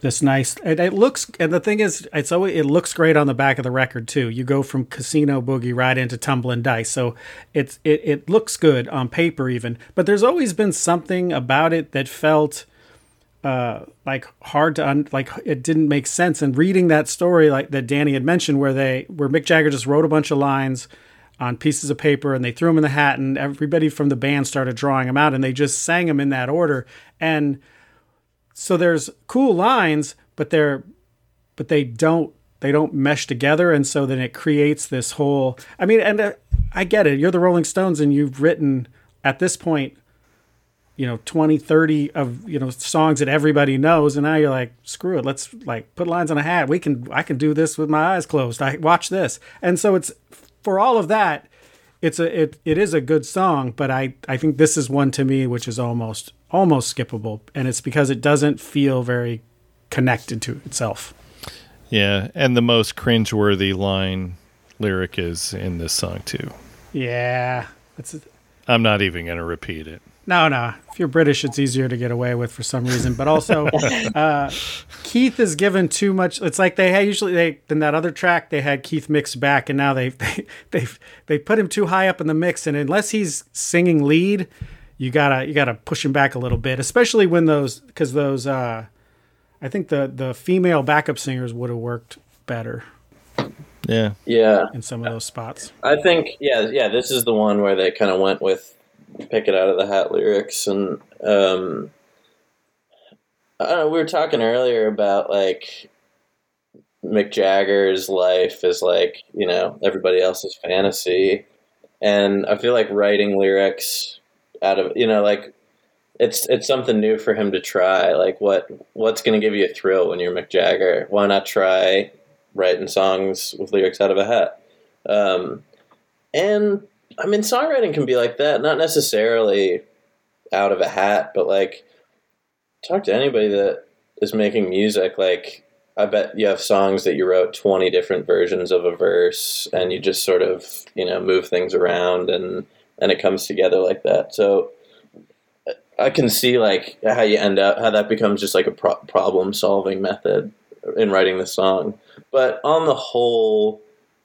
this nice it, it looks and the thing is it's always it looks great on the back of the record too. You go from casino boogie right into tumbling dice so it's it, it looks good on paper even but there's always been something about it that felt uh, like hard to un- like it didn't make sense. And reading that story like that Danny had mentioned where they where Mick Jagger just wrote a bunch of lines on pieces of paper and they threw them in the hat and everybody from the band started drawing them out and they just sang them in that order. And so there's cool lines but they're but they don't they don't mesh together. And so then it creates this whole I mean and uh, I get it. You're the Rolling Stones and you've written at this point you know 20 30 of you know songs that everybody knows and now you're like screw it let's like put lines on a hat. We can i can do this with my eyes closed. I watch this. And so it's for all of that it's a it, it is a good song but i i think this is one to me which is almost almost skippable and it's because it doesn't feel very connected to itself. Yeah and the most cringeworthy line lyric is in this song too. Yeah it's I'm not even going to repeat it No, no. If you're British, it's easier to get away with for some reason. But also, [LAUGHS] uh, Keith is given too much. It's like they had usually they in that other track they had Keith mixed back, and now they [LAUGHS] they they they put him too high up in the mix. And unless he's singing lead, you gotta you gotta push him back a little bit, especially when those because those uh, I think the the female backup singers would have worked better yeah Yeah, in some of those spots. I think yeah, yeah. This is the one where they kind of went with pick it out of the hat lyrics, and um, I don't know. We were talking earlier about like Mick Jagger's life is like you know everybody else's fantasy, and I feel like writing lyrics out of you know like it's it's something new for him to try. Like what what's going to give you a thrill when you're Mick Jagger? Why not try writing songs with lyrics out of a hat? Um, and I mean, songwriting can be like that. Not necessarily out of a hat, but like talk to anybody that is making music. Like I bet you have songs that you wrote twenty different versions of a verse, and you just sort of you know move things around, and and it comes together like that. So I can see like how you end up how that becomes just like a pro- problem solving method in writing the song. But on the whole,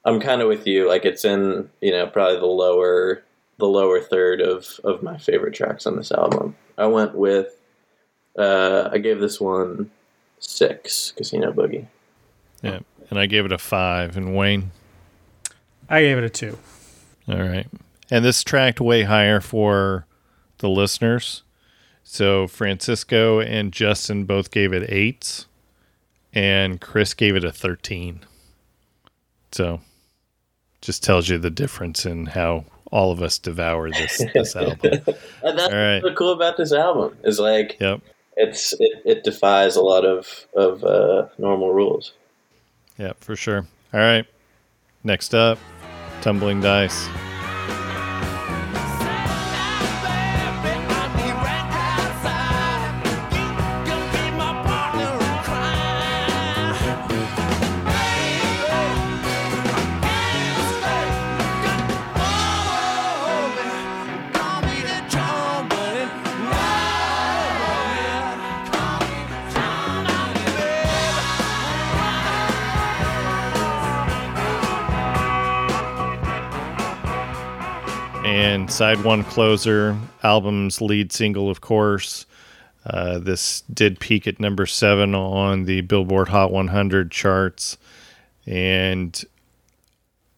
I'm kind of with you. Like it's in you know probably the lower the lower third of of my favorite tracks on this album. I went with uh, I gave this one six Casino Boogie. yeah and I gave it a five and Wayne I gave it a two. All right. And this tracked way higher for the listeners. So Francisco and Justin both gave it eights, and Chris gave it a 13. So just tells you the difference in how all of us devour this, this [LAUGHS] album. And that's All right. what's cool about this album is like Yep. it's it, it defies a lot of of uh, normal rules. Yeah, for sure. All right. Next up, Tumbling Dice. Side one closer, album's lead single, of course. Uh, this did peak at number seven on the Billboard Hot 100 charts, and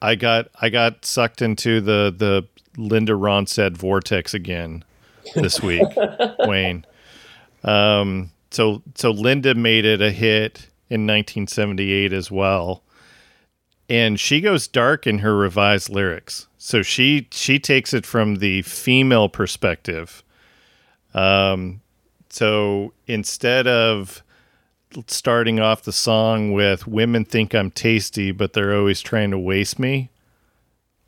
I got I got sucked into the the Linda Ronstadt vortex again this week, [LAUGHS] Wayne. Um, so so Linda made it a hit in 1978 as well, and she goes dark in her revised lyrics. So she she takes it from the female perspective. Um, so instead of starting off the song with "Women think I'm tasty, but they're always trying to waste me,"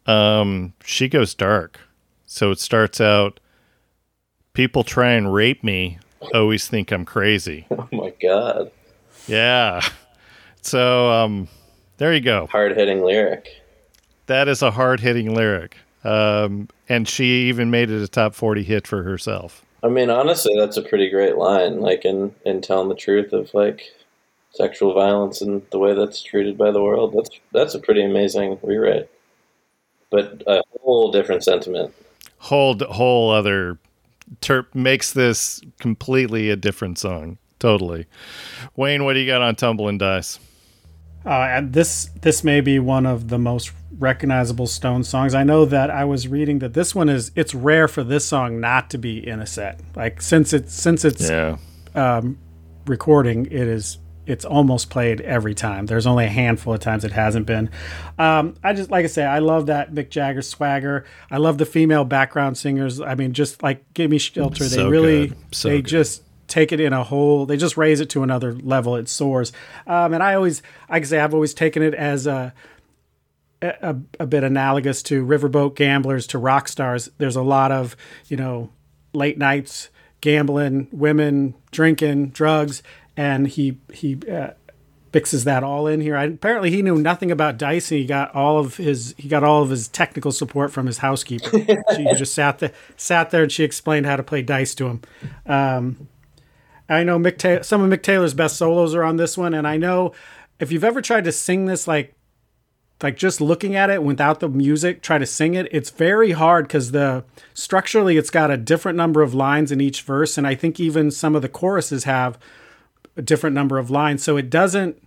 um, she goes dark. So it starts out, "People try and rape me, always think I'm crazy." [LAUGHS] Oh my god. Yeah. So um, there you go. Hard hitting lyric. That is a hard hitting lyric. Um, and she even made it a top 40 hit for herself. I mean, honestly, that's a pretty great line. Like in in telling the truth of like sexual violence and the way that's treated by the world. That's that's a pretty amazing rewrite. But a whole different sentiment. Whole, whole other terp makes this completely a different song. Totally. Wayne, what do you got on Tumbling Dice? Uh, and this this may be one of the most recognizable Stone songs. I know that I was reading that this one is it's rare for this song not to be in a set. Like since it's since it's Yeah. um, recording, it is it's almost played every time. There's only a handful of times it hasn't been. Um, I just like I say, I love that Mick Jagger swagger. I love the female background singers. I mean, just like Give Me Shelter, they So really good. So they good. just take it in a whole. They just raise it to another level. It soars. Um, and I always, I say, I've always taken it as a a, a bit analogous to riverboat gamblers to rock stars. There's a lot of you know late nights gambling, women drinking, drugs, and he he uh, mixes that all in here. I, apparently, he knew nothing about dice, and he got all of his he got all of his technical support from his housekeeper. she [LAUGHS] just sat there sat there and she explained how to play dice to him. Um, I know Mick Ta- some of Mick Taylor's best solos are on this one, and I know if you've ever tried to sing this like like just looking at it without the music try to sing it it's very hard because the structurally it's got a different number of lines in each verse and i think even some of the choruses have a different number of lines so it doesn't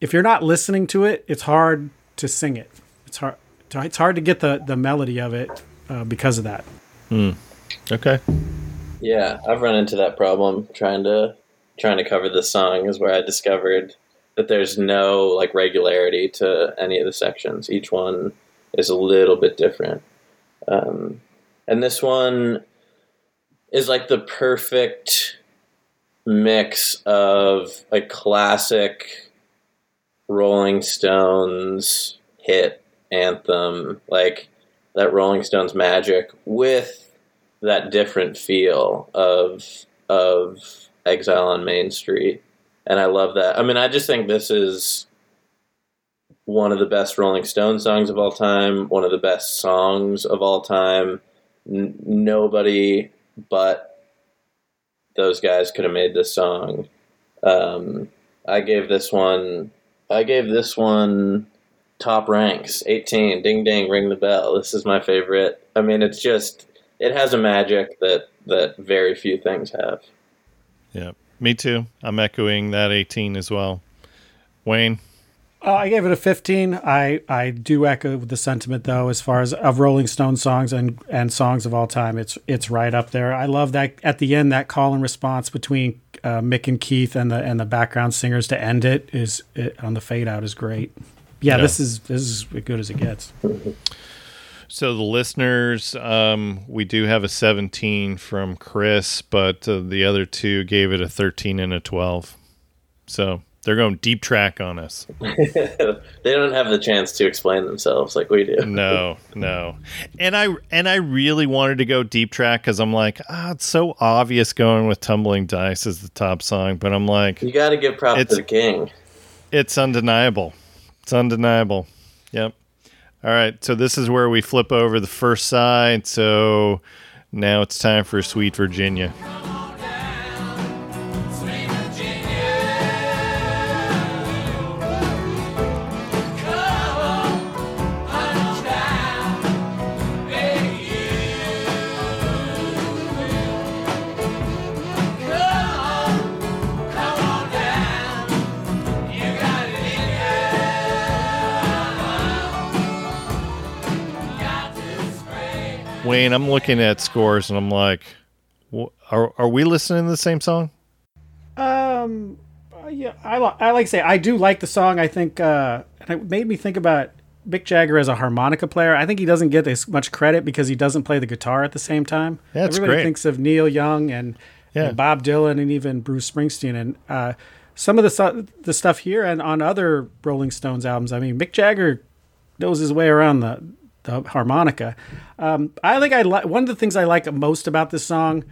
if you're not listening to it it's hard to sing it. It's hard it's hard to get the the melody of it uh, because of that. Okay. Yeah, I've run into that problem trying to trying to cover this song is where I discovered that there's no like regularity to any of the sections. Each one is a little bit different. Um, and this one is like the perfect mix of a classic Rolling Stones hit anthem, like that Rolling Stones magic with that different feel of of Exile on Main Street. And I love that. I mean, I just think this is one of the best Rolling Stone songs of all time, one of the best songs of all time. N- nobody but those guys could have made this song. Um, I gave this one. I gave this one top ranks. Eighteen. Ding ding. Ring the bell. This is my favorite. I mean, it's just it has a magic that that very few things have. Yeah. Me too. I'm echoing that 18 as well. Wayne. Uh, I gave it a 15. I, I do echo the sentiment though, as far as of Rolling Stone songs and, and songs of all time. It's it's right up there. I love that at the end that call and response between uh, Mick and Keith and the and the background singers to end it is it, on the fade out is great. Yeah, Yeah. this is this is as good as it gets. [LAUGHS] So the listeners, um, we do have a 17 from Chris, but uh, the other two gave it a 13 and a 12. So They're going deep track on us. [LAUGHS] they don't have the chance to explain themselves like we do. No, no. And I and I really wanted to go deep track because I'm like, ah, it's so obvious going with Tumbling Dice as the top song, but I'm like, You got to give props to the king. it's undeniable. It's undeniable. Yep. All right. So this is where we flip over the first side. So now it's time for Sweet Virginia. Wayne, I'm looking at scores and I'm like, are, are we listening to the same song? Um, uh, yeah, I, I like to say I do like the song. I think uh, and it made me think about Mick Jagger as a harmonica player. I think he doesn't get as much credit because he doesn't play the guitar at the same time. Yeah, Everybody great. thinks of Neil Young and, Yeah. and Bob Dylan and even Bruce Springsteen and uh, some of the the stuff here and on other Rolling Stones albums. I mean, Mick Jagger knows his way around the the harmonica. Um, I think I like one of the things I like most about this song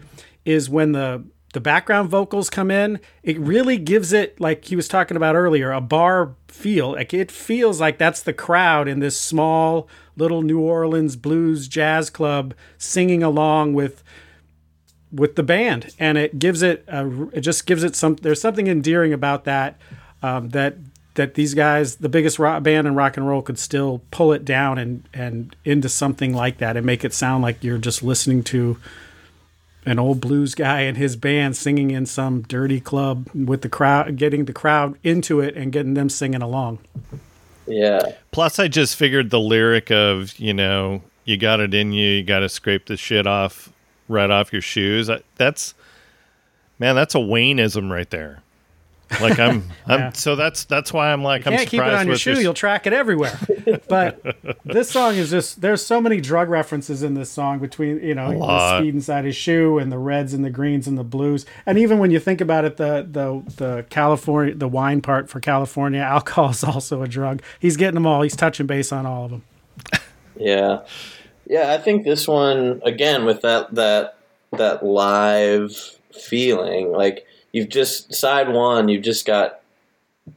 is when the the background vocals come in. It really gives it like he was talking about earlier a bar feel. Like it feels like that's the crowd in this small little New Orleans blues jazz club singing along with with the band, and it gives it a, it just gives it some. There's something endearing about that um, that that these guys, the biggest rock band in rock and roll, could still pull it down and and into something like that and make it sound like you're just listening to an old blues guy and his band singing in some dirty club with the crowd, getting the crowd into it and getting them singing along. Yeah. Plus, I just figured the lyric of, you know, you got it in you, you got to scrape the shit off right off your shoes. That's, man, that's a Wayneism right there. Like I'm, [LAUGHS] I'm Yeah. so that's that's why I'm like I'm Can't keep it on your shoe; this- you'll track it everywhere. [LAUGHS] but this song is just—there's so many drug references in this song between you know the speed inside his shoe and the reds and the greens and the blues, and even when you think about it, the the the California the wine part for California [LAUGHS] alcohol is also a drug. He's getting them all. He's touching base on all of them. Yeah, yeah. I think this one again with that that that live feeling, like you've just side one, you've just got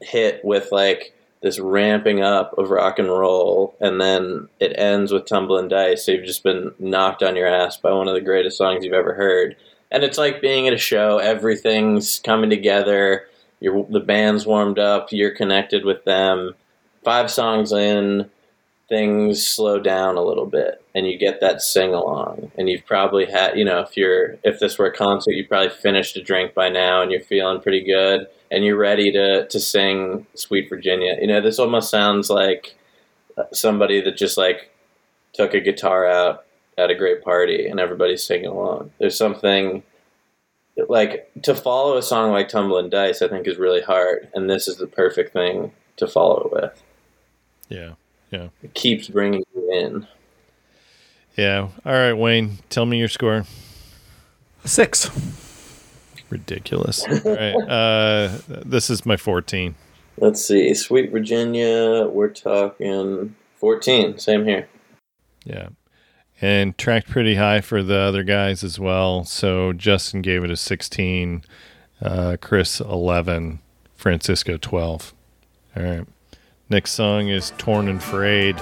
hit with like this ramping up of rock and roll, and then it ends with tumbling dice. So you've just been knocked on your ass by one of the greatest songs you've ever heard, and it's like being at a show. Everything's coming together. You're, the band's warmed up. You're connected with them. Five songs in, things slow down a little bit and you get that sing along and you've probably had you know if you're if this were a concert you probably finished a drink by now and you're feeling pretty good and you're ready to to sing sweet virginia. You know this almost sounds like somebody that just like took a guitar out at a great party and everybody's singing along. There's something like to follow a song like tumbling dice i think is really hard and this is the perfect thing to follow it with. Yeah, yeah, it keeps bringing you in yeah. All right, Wayne, tell me your score. Six. Ridiculous. All right, [LAUGHS] uh, this is my 14. Let's see. Sweet Virginia, we're talking 14. Same here. Yeah. And tracked pretty high for the other guys as well. So Justin gave it a 16, uh, Chris 11, Francisco 12. All right. Next song is Torn and Frayed.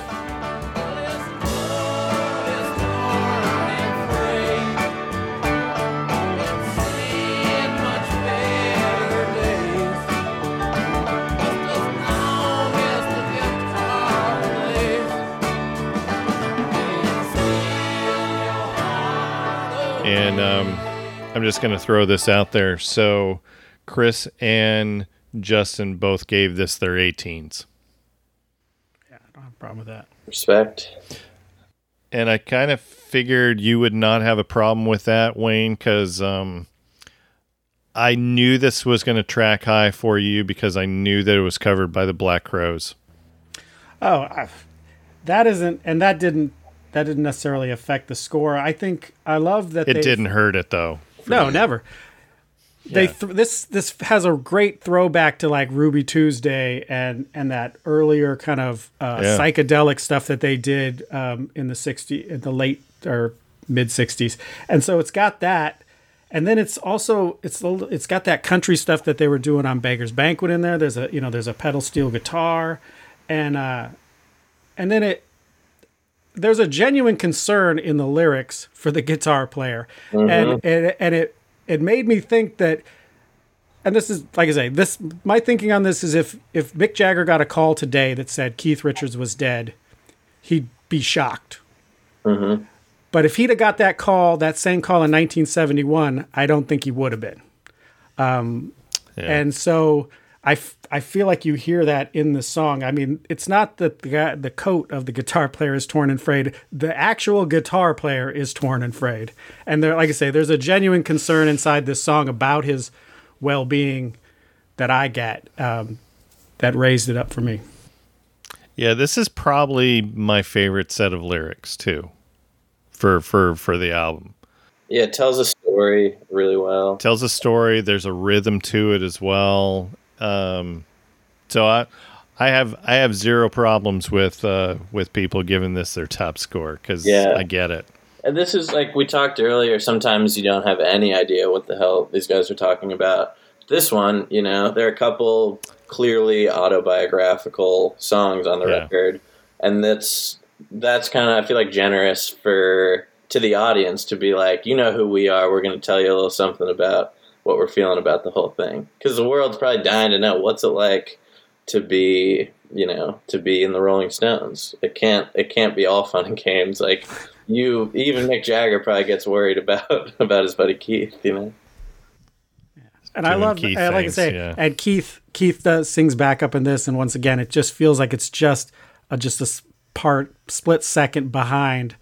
And um, I'm just going to throw this out there. So Chris and Justin both gave this their 18s. Yeah, I don't have a problem with that. Respect. And I kind of figured you would not have a problem with that, Wayne, because um, I knew this was going to track high for you because I knew that it was covered by the Black Crowes. Oh, I, that isn't, and that didn't, that didn't necessarily affect the score. I think I love that It didn't hurt it though. No, never. They Yeah. th- this this has a great throwback to like Ruby Tuesday and and that earlier kind of uh, Yeah. psychedelic stuff that they did um, in the 60 in the late or mid 60s and so it's got that. And then it's also it's a little- it's got that country stuff that they were doing on Beggars Banquet in there. There's a you know there's a pedal steel guitar. And uh and then it there's a genuine concern in the lyrics for the guitar player. And, and and it it made me think that and this is like I say, this my thinking on this is if if Mick Jagger got a call today that said Keith Richards was dead, he'd be shocked. Mm-hmm. But if he'd have got that call, that same call in 1971, I don't think he would have been. Um, yeah. And so I, f- I feel like you hear that in the song. I mean, it's not that the guy, the coat of the guitar player is torn and frayed. The actual guitar player is torn and frayed. And there, like I say, there's a genuine concern inside this song about his well-being that I get um, that raised it up for me. Yeah, this is probably my favorite set of lyrics too, for for for the album. Yeah, it tells a story really well. Tells a story. There's a rhythm to it as well. Um, so I, I have I have zero problems with uh, with people giving this their top score because Yeah. I get it. And this is like we talked earlier. Sometimes you don't have any idea what the hell these guys are talking about. This one, you know, there are a couple clearly autobiographical songs on the Yeah. record, and that's that's kind of I feel like generous for to the audience to be like, you know who we are. We're going to tell you a little something about what we're feeling about the whole thing because the world's probably dying to know what's it like to be you know to be in the Rolling Stones. It can't it can't be all fun and games. Like you, even Mick Jagger probably gets worried about [LAUGHS] about his buddy Keith. You know. And I love, Keith and like I things, say, yeah. and Keith Keith does, sings back up in this, and once again, it just feels like it's just a, just a part split second behind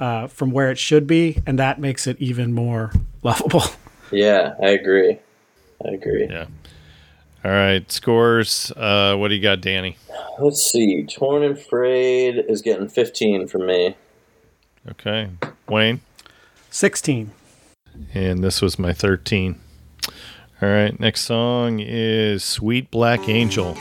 uh, from where it should be, and that makes it even more [LAUGHS] lovable. Yeah, I agree. I agree. Yeah. All right, scores. Uh, what do you got, Danny? Let's see. Torn and Frayed is getting 15 from me. Okay, Wayne. Sixteen. And this was my 13. All right, next song is Sweet Black Angel.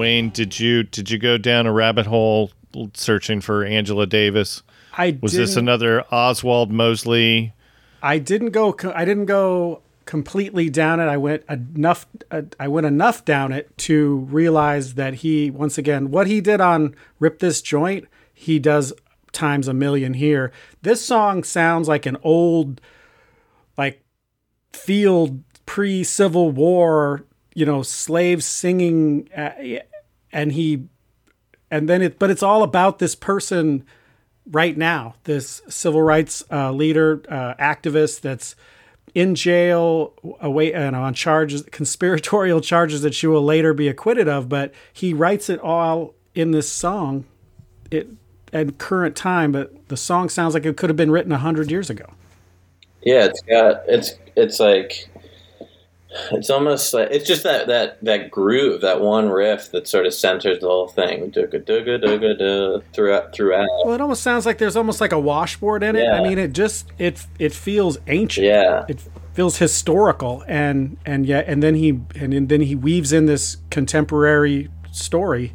Wayne, did you did you go down a rabbit hole searching for Angela Davis? I Was this another Oswald Mosley? I didn't go. I didn't go completely down it. I went enough. Uh, I went enough down it to realize that he once again what he did on "Rip This Joint," he does times a million here. This song sounds like an old, like field pre Civil War, you know, slaves singing, uh, and he, and then it, but it's all about this person right now, this civil rights uh, leader, uh, activist that's in jail away you know, on charges, conspiratorial charges that she will later be acquitted of. But he writes it all in this song, it at current time. But the song sounds like it could have been written a hundred years ago. Yeah, it's got it's it's like it's almost like it's just that that that groove, that one riff that sort of centers the whole thing. Dugga dugga dugga duh, throughout throughout. Well, it almost sounds like there's almost like a washboard in it. I mean, it just it it feels ancient. Yeah. it feels historical, and and yet and then he and then he weaves in this contemporary story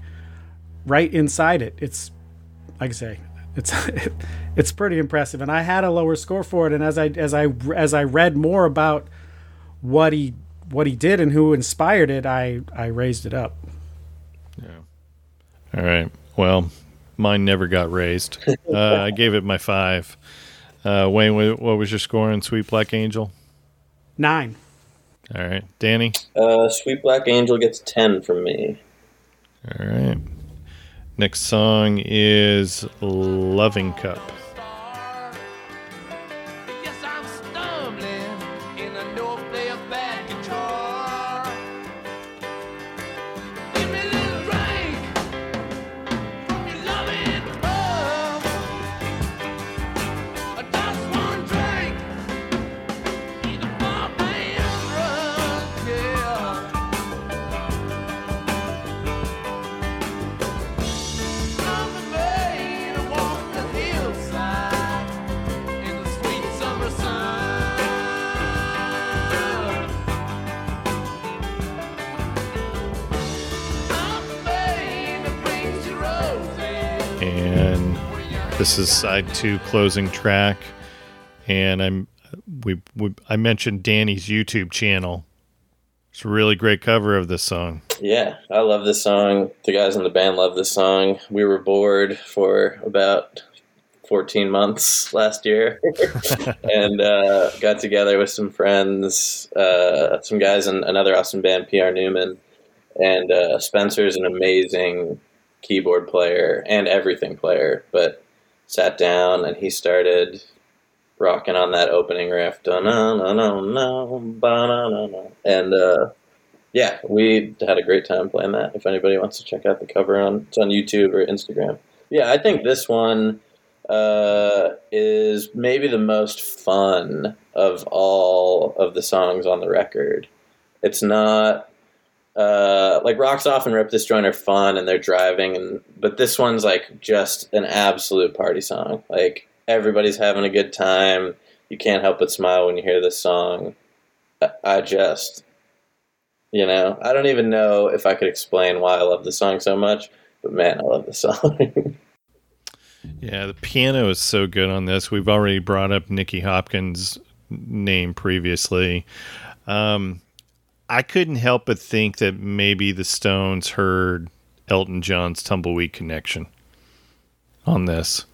right inside it. It's like I say, it's [LAUGHS] it's pretty impressive. And I had a lower score for it, and as I as I as I read more about what he what he did and who inspired it, I I raised it up. Yeah. All right. Well, mine never got raised. [LAUGHS] Uh, I gave it my five. Uh, Wayne, what was your score on Sweet Black Angel? Nine. All right, Danny. Uh, Sweet Black Angel gets ten from me. All right. Next song is Loving Cup. This is side two closing track, and I'm we, we I mentioned Danny's YouTube channel. It's a really great cover of this song. Yeah, I love this song. The guys in the band love this song. We were bored for about 14 months last year [LAUGHS] and uh, got together with some friends, uh, some guys in another awesome band, PR Newman. And uh, Spencer's an amazing keyboard player and everything player, but sat down and he started rocking on that opening riff. And uh, yeah, we had a great time playing that. If anybody wants to check out the cover on it's on YouTube or Instagram. Yeah, I think this one uh, is maybe the most fun of all of the songs on the record. It's not uh, like Rocks Off and Rip This Joint are fun and they're driving, and but this one's like just an absolute party song. Like everybody's having a good time. You can't help but smile when you hear this song. I, I just, you know, I don't even know if I could explain why I love the song so much, but man, I love the [LAUGHS] song. Yeah, the piano is so good on this. We've already brought up Nicky Hopkins' name previously. Um, I couldn't help but think that maybe the Stones heard Elton John's Tumbleweed Connection on this.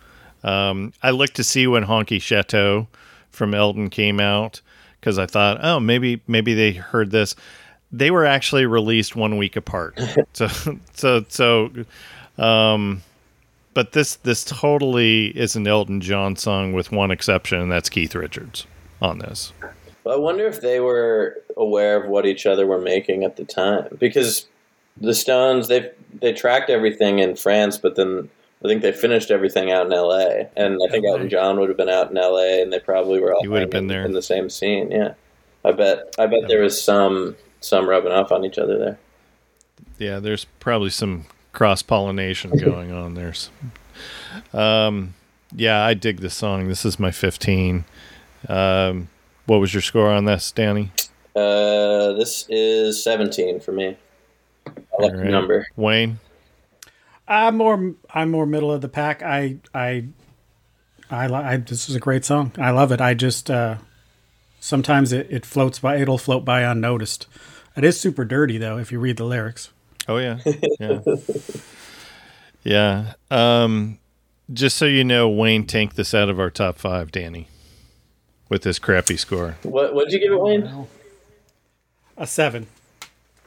Um, I looked to see when Honky Chateau from Elton came out because I thought, oh, maybe maybe they heard this. They were actually released one week apart. [LAUGHS] so so so. Um, but this this totally is an Elton John song with one exception, and that's Keith Richards on this. I wonder if they were aware of what each other were making at the time, because the Stones they they tracked everything in France, but then I think they finished everything out in L.A. And I think. Elton John would have been out in L.A. and they probably were all He would have been there. in the same scene. Yeah, I bet I bet there was some some rubbing off on each other there. Yeah, there's probably some cross pollination going [LAUGHS] on there. Um, yeah, I dig this song. This is my 15. Um, what was your score on this, Danny? Uh, this is seventeen for me. I like All the number. Wayne. I'm more I'm more middle of the pack. I I I, li- I this is a great song. I love it. I just uh sometimes it, it floats by it'll float by unnoticed. It is super dirty though if you read the lyrics. Oh yeah, [LAUGHS] yeah, yeah. Um, just so you know, Wayne tanked this out of our top five, Danny, with this crappy score. What what did you give it, Wayne? A 7.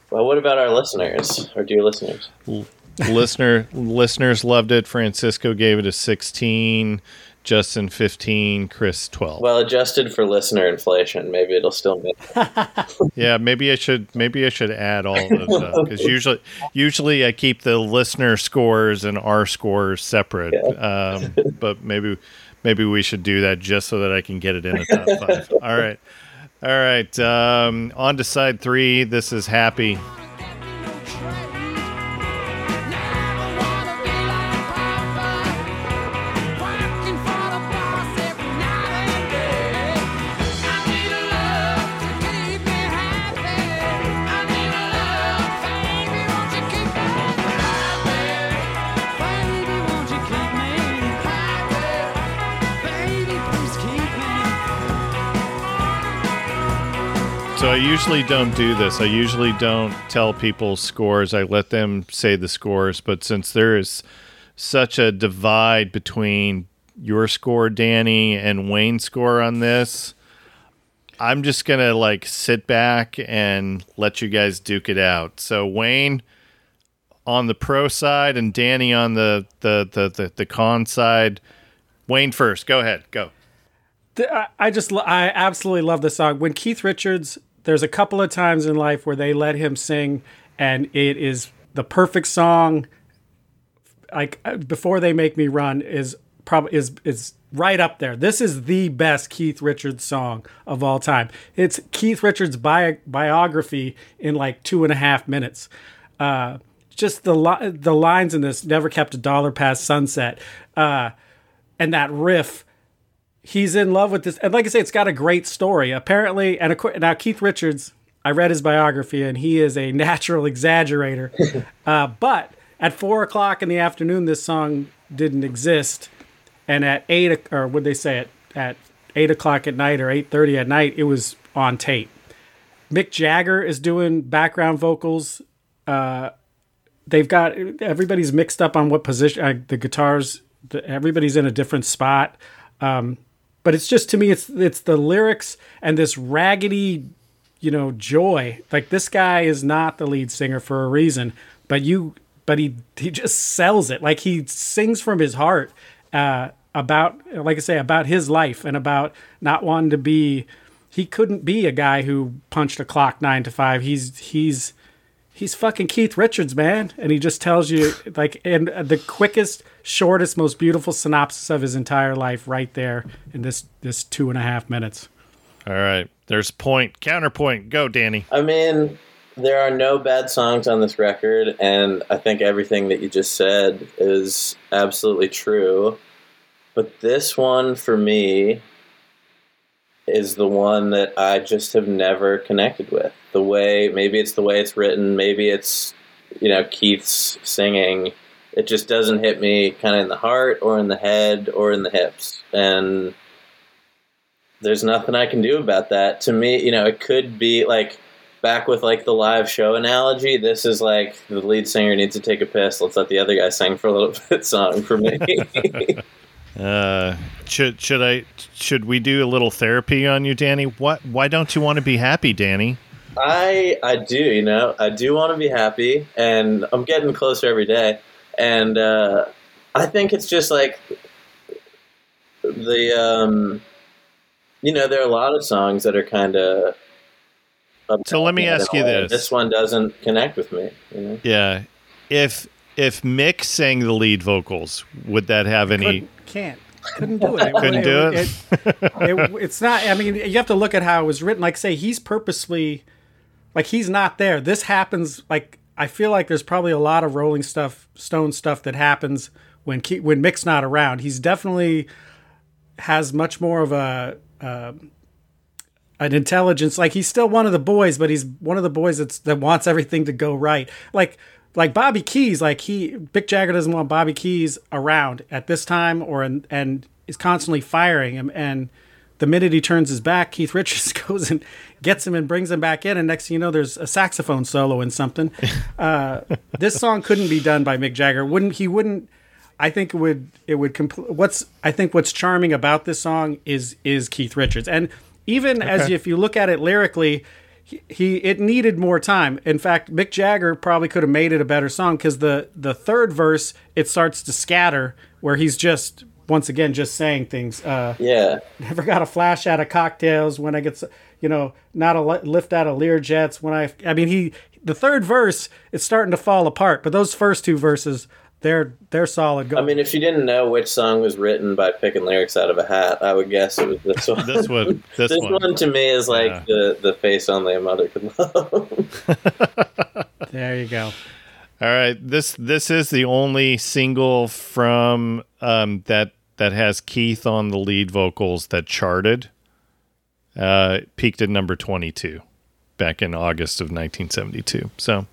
Well, what about our listeners, our dear listeners? Listener listeners loved it. Francisco gave it a 16. Justin 15. Chris 12. Well, adjusted for listener inflation, maybe it'll still make. [LAUGHS] [LAUGHS] Yeah, maybe I should maybe I should add all of those up because usually usually I keep the listener scores and our scores separate. Um, but maybe maybe we should do that just so that I can get it in the top five. [LAUGHS] All right, all right. Um, on to side three. This is happy. I usually don't do this. I usually don't tell people scores. I let them say the scores. But since there is such a divide between your score, Danny, and Wayne's score on this, I'm just gonna like sit back and let you guys duke it out. So Wayne on the pro side and Danny on the the the the, the con side. Wayne first. Go ahead. Go. I- just I absolutely love this song. When Keith Richards, there's a couple of times in life where they let him sing, and it is the perfect song. Like uh, before they make me run is probably is is right up there. This is the best Keith Richards song of all time. It's Keith Richards' bi- biography in like two and a half minutes. Uh, just the li- the lines in this never kept a dollar past sunset, uh, and that riff he's in love with this and like i say it's got a great story apparently and now keith richards i read his biography and he is a [LAUGHS] natural exaggerator uh, but at four o'clock in the afternoon this song didn't exist and at eight or would they say it at eight o'clock at night or eight thirty at night, it was on tape. Mick Jagger is doing background vocals. Uh, they've got everybody's mixed up on what position uh, the guitars. The, everybody's in a different spot. Um, but it's just to me, it's it's the lyrics and this raggedy, you know, joy. Like this guy is not the lead singer for a reason, but you, but he he just sells it. Like he sings from his heart uh, about, like I say, about his life and about not wanting to be. He couldn't be a guy who punched a clock nine to five. He's he's he's fucking Keith Richards, man. And he just tells you like in the quickest, shortest, most beautiful synopsis of his entire life right there in this this two and a half minutes. All right. There's point. Counterpoint. Go, Danny. I mean, there are no bad songs on this record, and I think everything that you just said is absolutely true. But this one, for me, is the one that I just have never connected with. The way, maybe it's the way it's written, maybe it's, you know, Keith's singing. It just doesn't hit me kind of in the heart or in the head or in the hips. And there's nothing I can do about that. To me, you know, it could be like back with like the live show analogy. This is like the lead singer needs to take a piss. Let's let the other guy sing for a little [LAUGHS] bit song for me. [LAUGHS] Uh, should should I should we do a little therapy on you, Danny? What? Why don't you want to be happy, Danny? I I do, you know, I do want to be happy, and I'm getting closer every day. And uh, I think it's just like the, um, you know, there are a lot of songs that are kind of. So let me ask you this. This one doesn't connect with me. You know? Yeah. If if Mick sang the lead vocals, would that have any? Couldn't, can't. Couldn't do it. [LAUGHS] Couldn't do it? it- it- It's not. I mean, you have to look at how it was written. Like, say, he's purposely, like, he's not there. This happens. Like, I feel like there's probably a lot of Rolling stuff, Stone stuff that happens when Ke- when Mick's not around. He's definitely has much more of a. Uh, an intelligence like he's still one of the boys but he's one of the boys that's that wants everything to go right like like Bobby Keys like he Mick Jagger doesn't want Bobby Keys around at this time or in, and is constantly firing him and the minute he turns his back Keith Richards [LAUGHS] goes and gets him and brings him back in and next thing you know there's a saxophone solo in something. [LAUGHS] Uh, this song couldn't be done by Mick Jagger. Wouldn't he wouldn't I think it would it would compl- what's I think what's charming about this song is is Keith Richards. And even as if you look at it lyrically he, he it needed more time. In fact Mick Jagger probably could have made it a better song because the the third verse it starts to scatter where he's just once again just saying things uh Yeah. never got a flash out of cocktails when I get, you know, not a lift out of Lear jets when I, I mean, he, the third verse, it's starting to fall apart, but those first two verses, they're, they're solid. Go, I mean, if you didn't know which song was written by picking lyrics out of a hat, I would guess it was this [LAUGHS] one. This one. This, This one. one. to me is like Yeah. the, the face only a mother could love. [LAUGHS] there you go. All right. This this is the only single from um, that that has Keith on the lead vocals that charted. Uh, peaked at number twenty two, back in August of nineteen seventy two. So,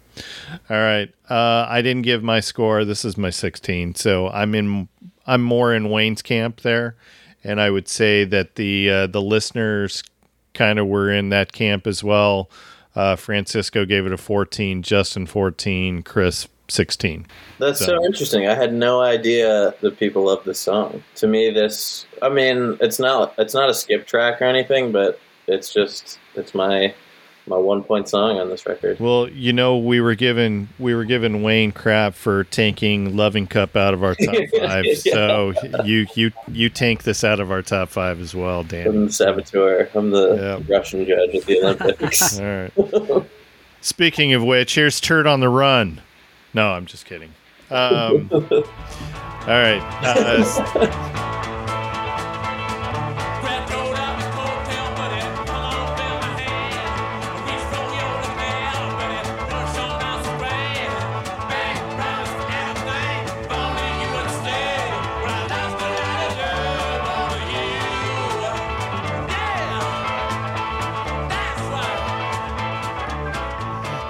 all right. Uh, I didn't give my score. This is my sixteen. So I'm in. I'm more in Wayne's camp there, and I would say that the uh, the listeners kind of were in that camp as well. Uh, Francisco gave it a 14, Justin 14, Chris 16. That's So- so interesting. I had no idea that people love this song. To me, this I mean, it's not it's not a skip track or anything, but it's just it's my my one point song on this record. Well, you know, we were given we were given Wayne crap for tanking Loving Cup out of our top [LAUGHS] five. Yeah. So you you you tank this out of our top five as well, Dan. I'm the saboteur. I'm the Yeah. Russian judge at the [LAUGHS] Olympics. All right. Speaking of which, here's Turd on the Run. No, I'm just kidding. Um, [LAUGHS] all right. Uh,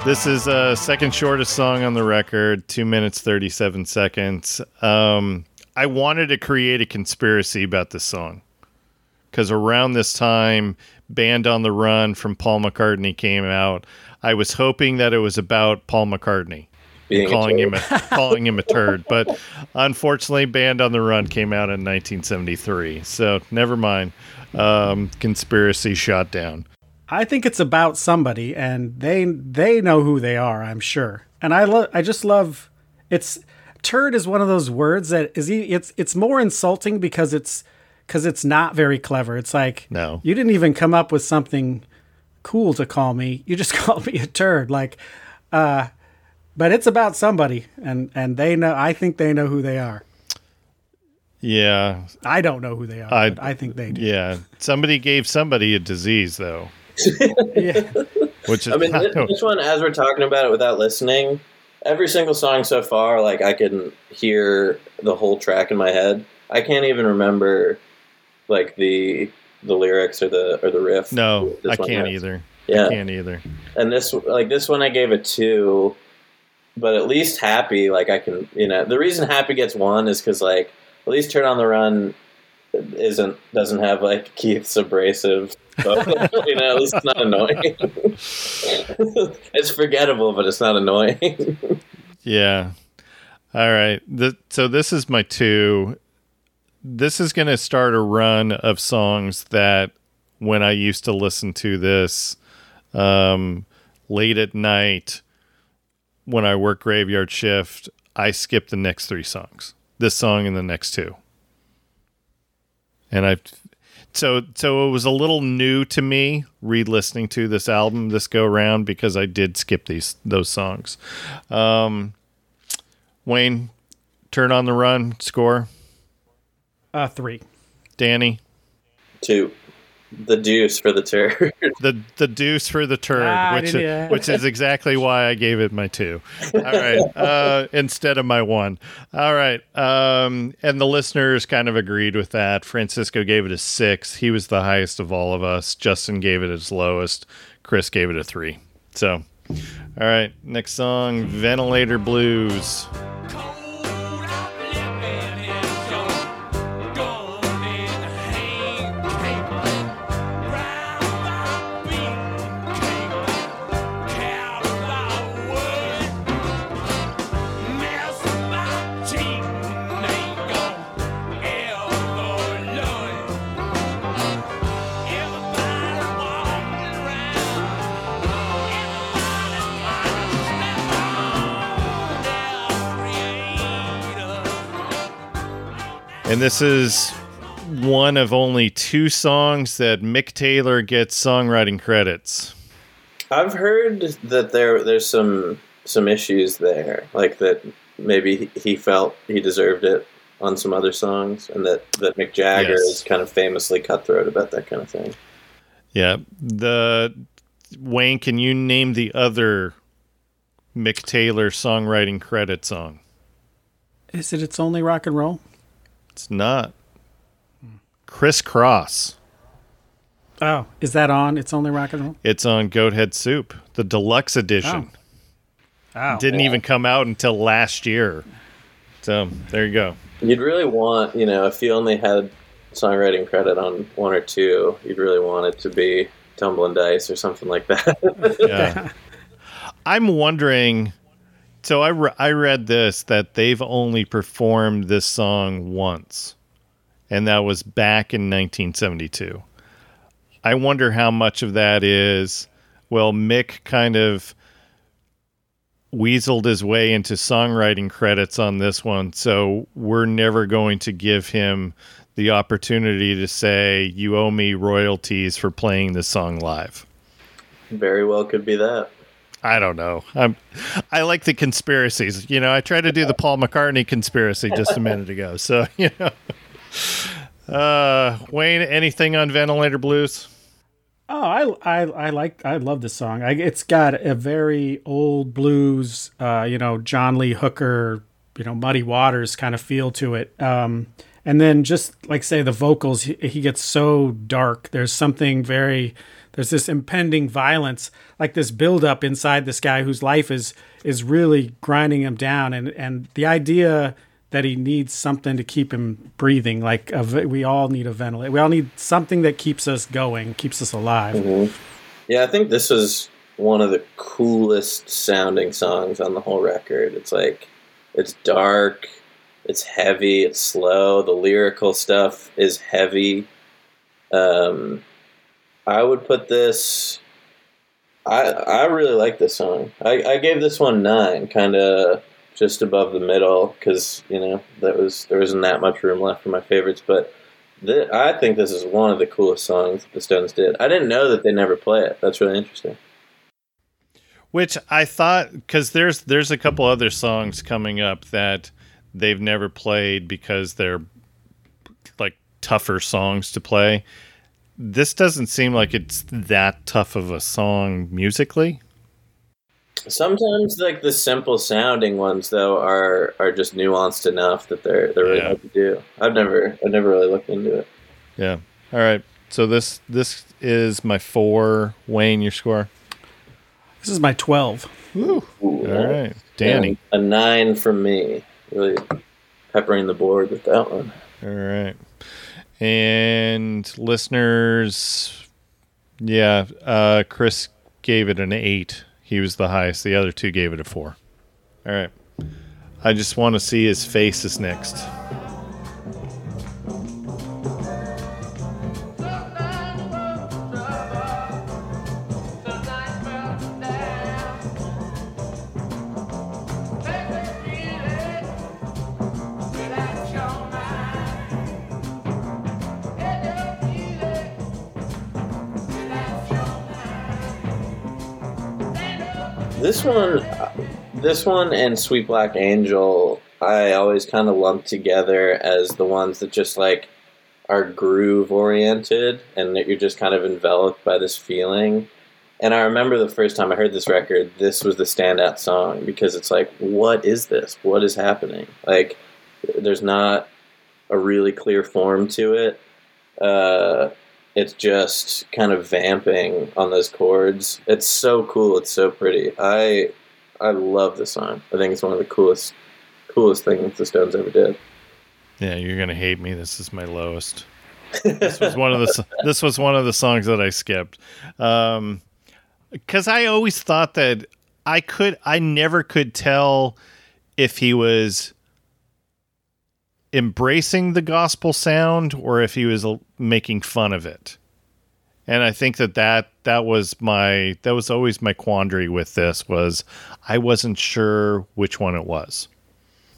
This is uh second shortest song on the record, two minutes thirty seven seconds. Um, I wanted to create a conspiracy about this song because around this time, "Band on the Run" from Paul McCartney came out. I was hoping that it was about Paul McCartney Being a calling him a, [LAUGHS] calling him a turd, but unfortunately, "Band on the Run" came out in 1973. So never mind. Um, conspiracy shot down. I think it's about somebody, and they they know who they are. I'm sure, and I love. I just love. It's turd is one of those words that is. It's it's more insulting because it's because it's not very clever. It's like No. you didn't even come up with something cool to call me. You just [LAUGHS] called me a turd. Like, uh, but it's about somebody, and and they know. I think they know who they are. Yeah, I don't know who they are. I- I think they do. yeah. Somebody gave somebody a disease though, Yeah. [LAUGHS] which is I mean, this, this one, as we're talking about it without listening, every single song so far, like I can hear the whole track in my head. I can't even remember like the the lyrics or the or the riff. no, I can't has. either. Yeah, I can't either. and this like this one I gave a two, but at least happy like I can you know the reason happy gets one is because like at least turd on the run isn't doesn't have like Keith's abrasive vocal, [LAUGHS] you know it's not annoying. [LAUGHS] it's forgettable, but it's not annoying. [LAUGHS] Yeah. All right. The, so this is my two. This is going to start a run of songs that when I used to listen to this um, late at night when I work graveyard shift, I skip the next three songs. This song and the next two. And I so so it was a little new to me re-listening to this album this go round because I did skip these those songs. Um, Wayne, turd on the run score. Uh, three. Danny, Two, the deuce for the turd. [LAUGHS] the the deuce for the turd, Ah, which didn't- which is exactly why I gave it my two. All right, [LAUGHS] uh, instead of my one. All right, um, and the listeners kind of agreed with that. Francisco gave it a six. He was the highest of all of us. Justin gave it his lowest. Chris gave it a three. So, all right, next song, Ventilator Blues. Cold And this is one of only two songs that Mick Taylor gets songwriting credits. I've heard that there there's some some issues there, like that maybe he- he felt he deserved it on some other songs, and that that Mick Jagger Yes. is kind of famously cutthroat about that kind of thing. Yeah. The Wayne, can you name the other Mick Taylor songwriting credit song? Is it? It's only rock and roll. It's not. Crisscross. Oh, is that on? It's only rock and roll. It's on Goats Head Soup, the deluxe edition. Oh, oh Didn't even come out until last year. So there you go. You'd really want, you know, if you only had songwriting credit on one or two, you'd really want it to be Tumbling Dice or something like that. Yeah. [LAUGHS] I'm wondering. So I, re- I read this that they've only performed this song once, and that was back in 1972. I wonder how much of that is, well, Mick kind of weaseled his way into songwriting credits on this one, so we're never going to give him the opportunity to say, you owe me royalties for playing this song live. Very well could be that. I don't know. I'm I like the conspiracies. You know, I tried to do the Paul McCartney conspiracy just a minute ago. So, [LAUGHS] you know. Uh Wayne, anything on Ventilator Blues? Oh, I, I, I like, I love this song. I, it's got a very old blues, uh, you know, John Lee Hooker, you know, Muddy Waters kind of feel to it. Um, and then just like say the vocals, he, he gets so dark. There's something very, there's this impending violence, like this buildup inside this guy whose life is is really grinding him down. And and the idea that he needs something to keep him breathing. Like a, we all need a ventilator. We all need something that keeps us going, keeps us alive. Yeah, I think this is one of the coolest sounding songs on the whole record. It's like it's dark, it's heavy, it's slow. The lyrical stuff is heavy. Um, I would put this. I I really like this song. I, I gave this one nine, kind of just above the middle, because you know that was there wasn't that much room left for my favorites, but. Th- I think this is one of the coolest songs the Stones did. I didn't know that they never play it. That's really interesting. Which I thought because there's there's a couple other songs coming up that they've never played because they're like tougher songs to play. This doesn't seem like it's that tough of a song musically. Sometimes, like the simple sounding ones, though, are are just nuanced enough that they're they're really Yeah. hard to do. I've never I've never really looked into it. Yeah. All right. So this this is my four. Wayne, your score. This is my 12. Ooh, All right, Danny. a nine from me. Really peppering the board with that one. All right. And listeners, yeah, uh, Chris gave it an eight. He was the highest. The other two gave it a four. All right. I just want to see his face is next. This one, this one, and Sweet Black Angel, I always kind of lump together as the ones that just like are groove oriented, and that you're just kind of enveloped by this feeling. And I remember the first time I heard this record, this was the standout song because it's like, what is this? What is happening? Like, there's not a really clear form to it. Uh, it's just kind of vamping on those chords. It's so cool. It's so pretty. I I love this song. I think it's one of the coolest coolest things the Stones ever did. Yeah, you're gonna hate me. This is my lowest. this was one of the [LAUGHS] this was one of the songs that I skipped. Um cuz I always thought that I could I never could tell if he was embracing the gospel sound or if he was uh, making fun of it. And I think that that that was my that was always my quandary with this was I wasn't sure which one it was.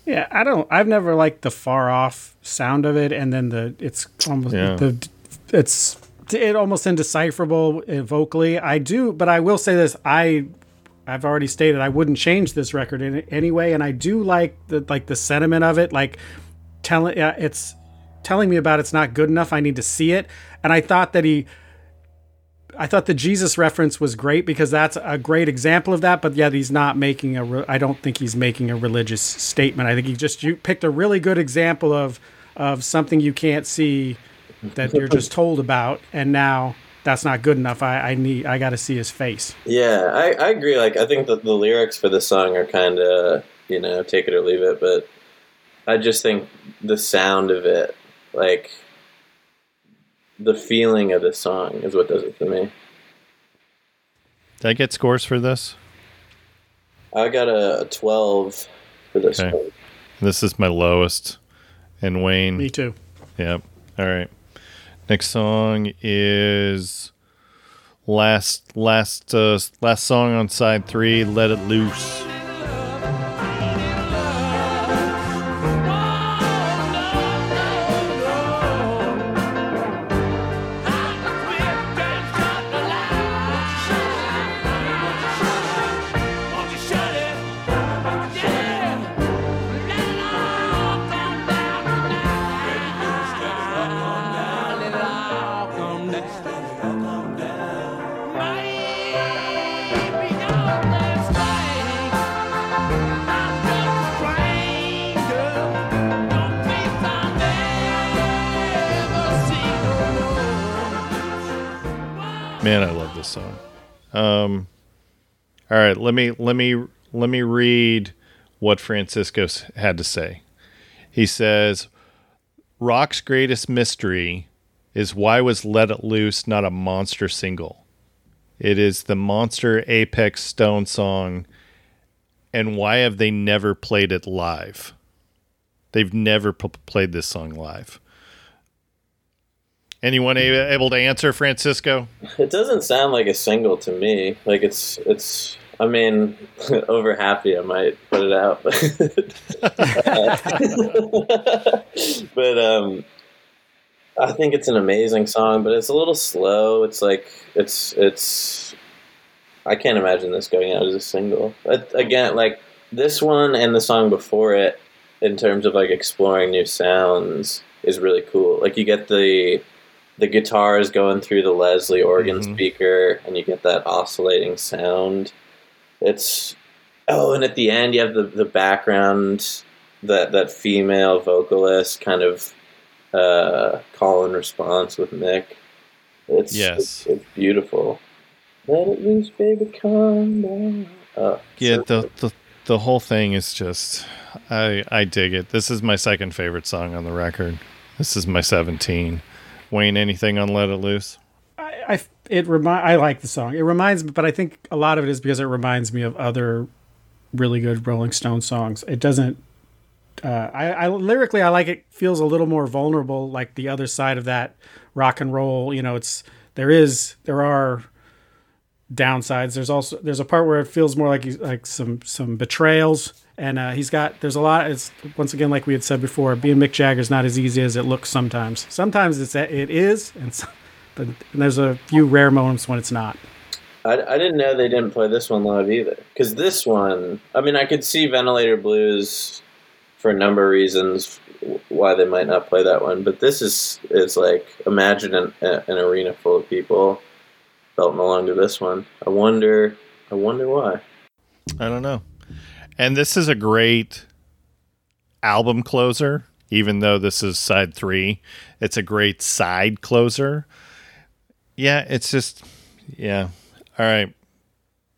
Yeah, I don't. I've never liked the far off sound of it, and then the it's almost Yeah. the it's it almost indecipherable uh, vocally. I do, but I will say this: I I've already stated I wouldn't change this record in any way, and I do like the like the sentiment of it, like telling uh, it's telling me about it's not good enough. I need to see it, and I thought that he. I thought the Jesus reference was great because that's a great example of that. But yet he's not making a. Re- I don't think he's making a religious statement. I think he just you picked a really good example of of something you can't see that you're just [LAUGHS] told about, and now that's not good enough. I, I need. I got to see his face. Yeah, I, I agree. Like I think that the lyrics for this song are kind of you know take it or leave it, but I just think the sound of it, like the feeling of the song, is what does it for me. Did I get scores for this? I got a, a twelve for this Okay. one. This is my lowest. And Wayne. Me too. Yep. All right. Next song is last last uh, last song on side three. Let it loose. Right, let me let me let me read what Francisco had to say. He says, Rock's greatest mystery is why was Let It Loose not a monster single? It is the monster Apex Stone song, and why have they never played it live? They've never p- played this song live. Anyone able to answer, Francisco? It doesn't sound like a single to me. Like it's it's. I mean, [LAUGHS] over happy, I might put it out. [LAUGHS] but um, I think it's an amazing song. But it's a little slow. It's like it's it's. I can't imagine this going out as a single. But again, like this one and the song before it, in terms of like exploring new sounds, is really cool. Like you get the the guitars going through the Leslie organ Mhm. speaker, and you get that oscillating sound. It's oh, and at the end you have the the background that that female vocalist kind of uh, call and response with Mick. It's Yes. it's, it's beautiful. Let it loose, baby, come down. Oh, Yeah, so the, the the whole thing is just I I dig it. This is my second favorite song on the record. This is my 17. Wayne, anything on Let It Loose? I, I it remind I like the song. It reminds me, but I think a lot of it is because it reminds me of other really good Rolling Stone songs. It doesn't. Uh, I, I lyrically I like it. Feels a little more vulnerable, like the other side of that rock and roll. You know, it's there is there are downsides. There's also there's a part where it feels more like like some some betrayals, and uh, he's got there's a lot. It's once again like we had said before, being Mick Jagger is not as easy as it looks sometimes. Sometimes it's it is, and some, and there's a few rare moments when it's not. I, I didn't know they didn't play this one live either. Because this one, I mean, I could see Ventilator Blues for a number of reasons why they might not play that one. But this is is like imagine an, an arena full of people belting along to this one. I wonder, I wonder why. I don't know. And this is a great album closer, even though this is side three. It's a great side closer. Yeah, it's just, yeah. All right.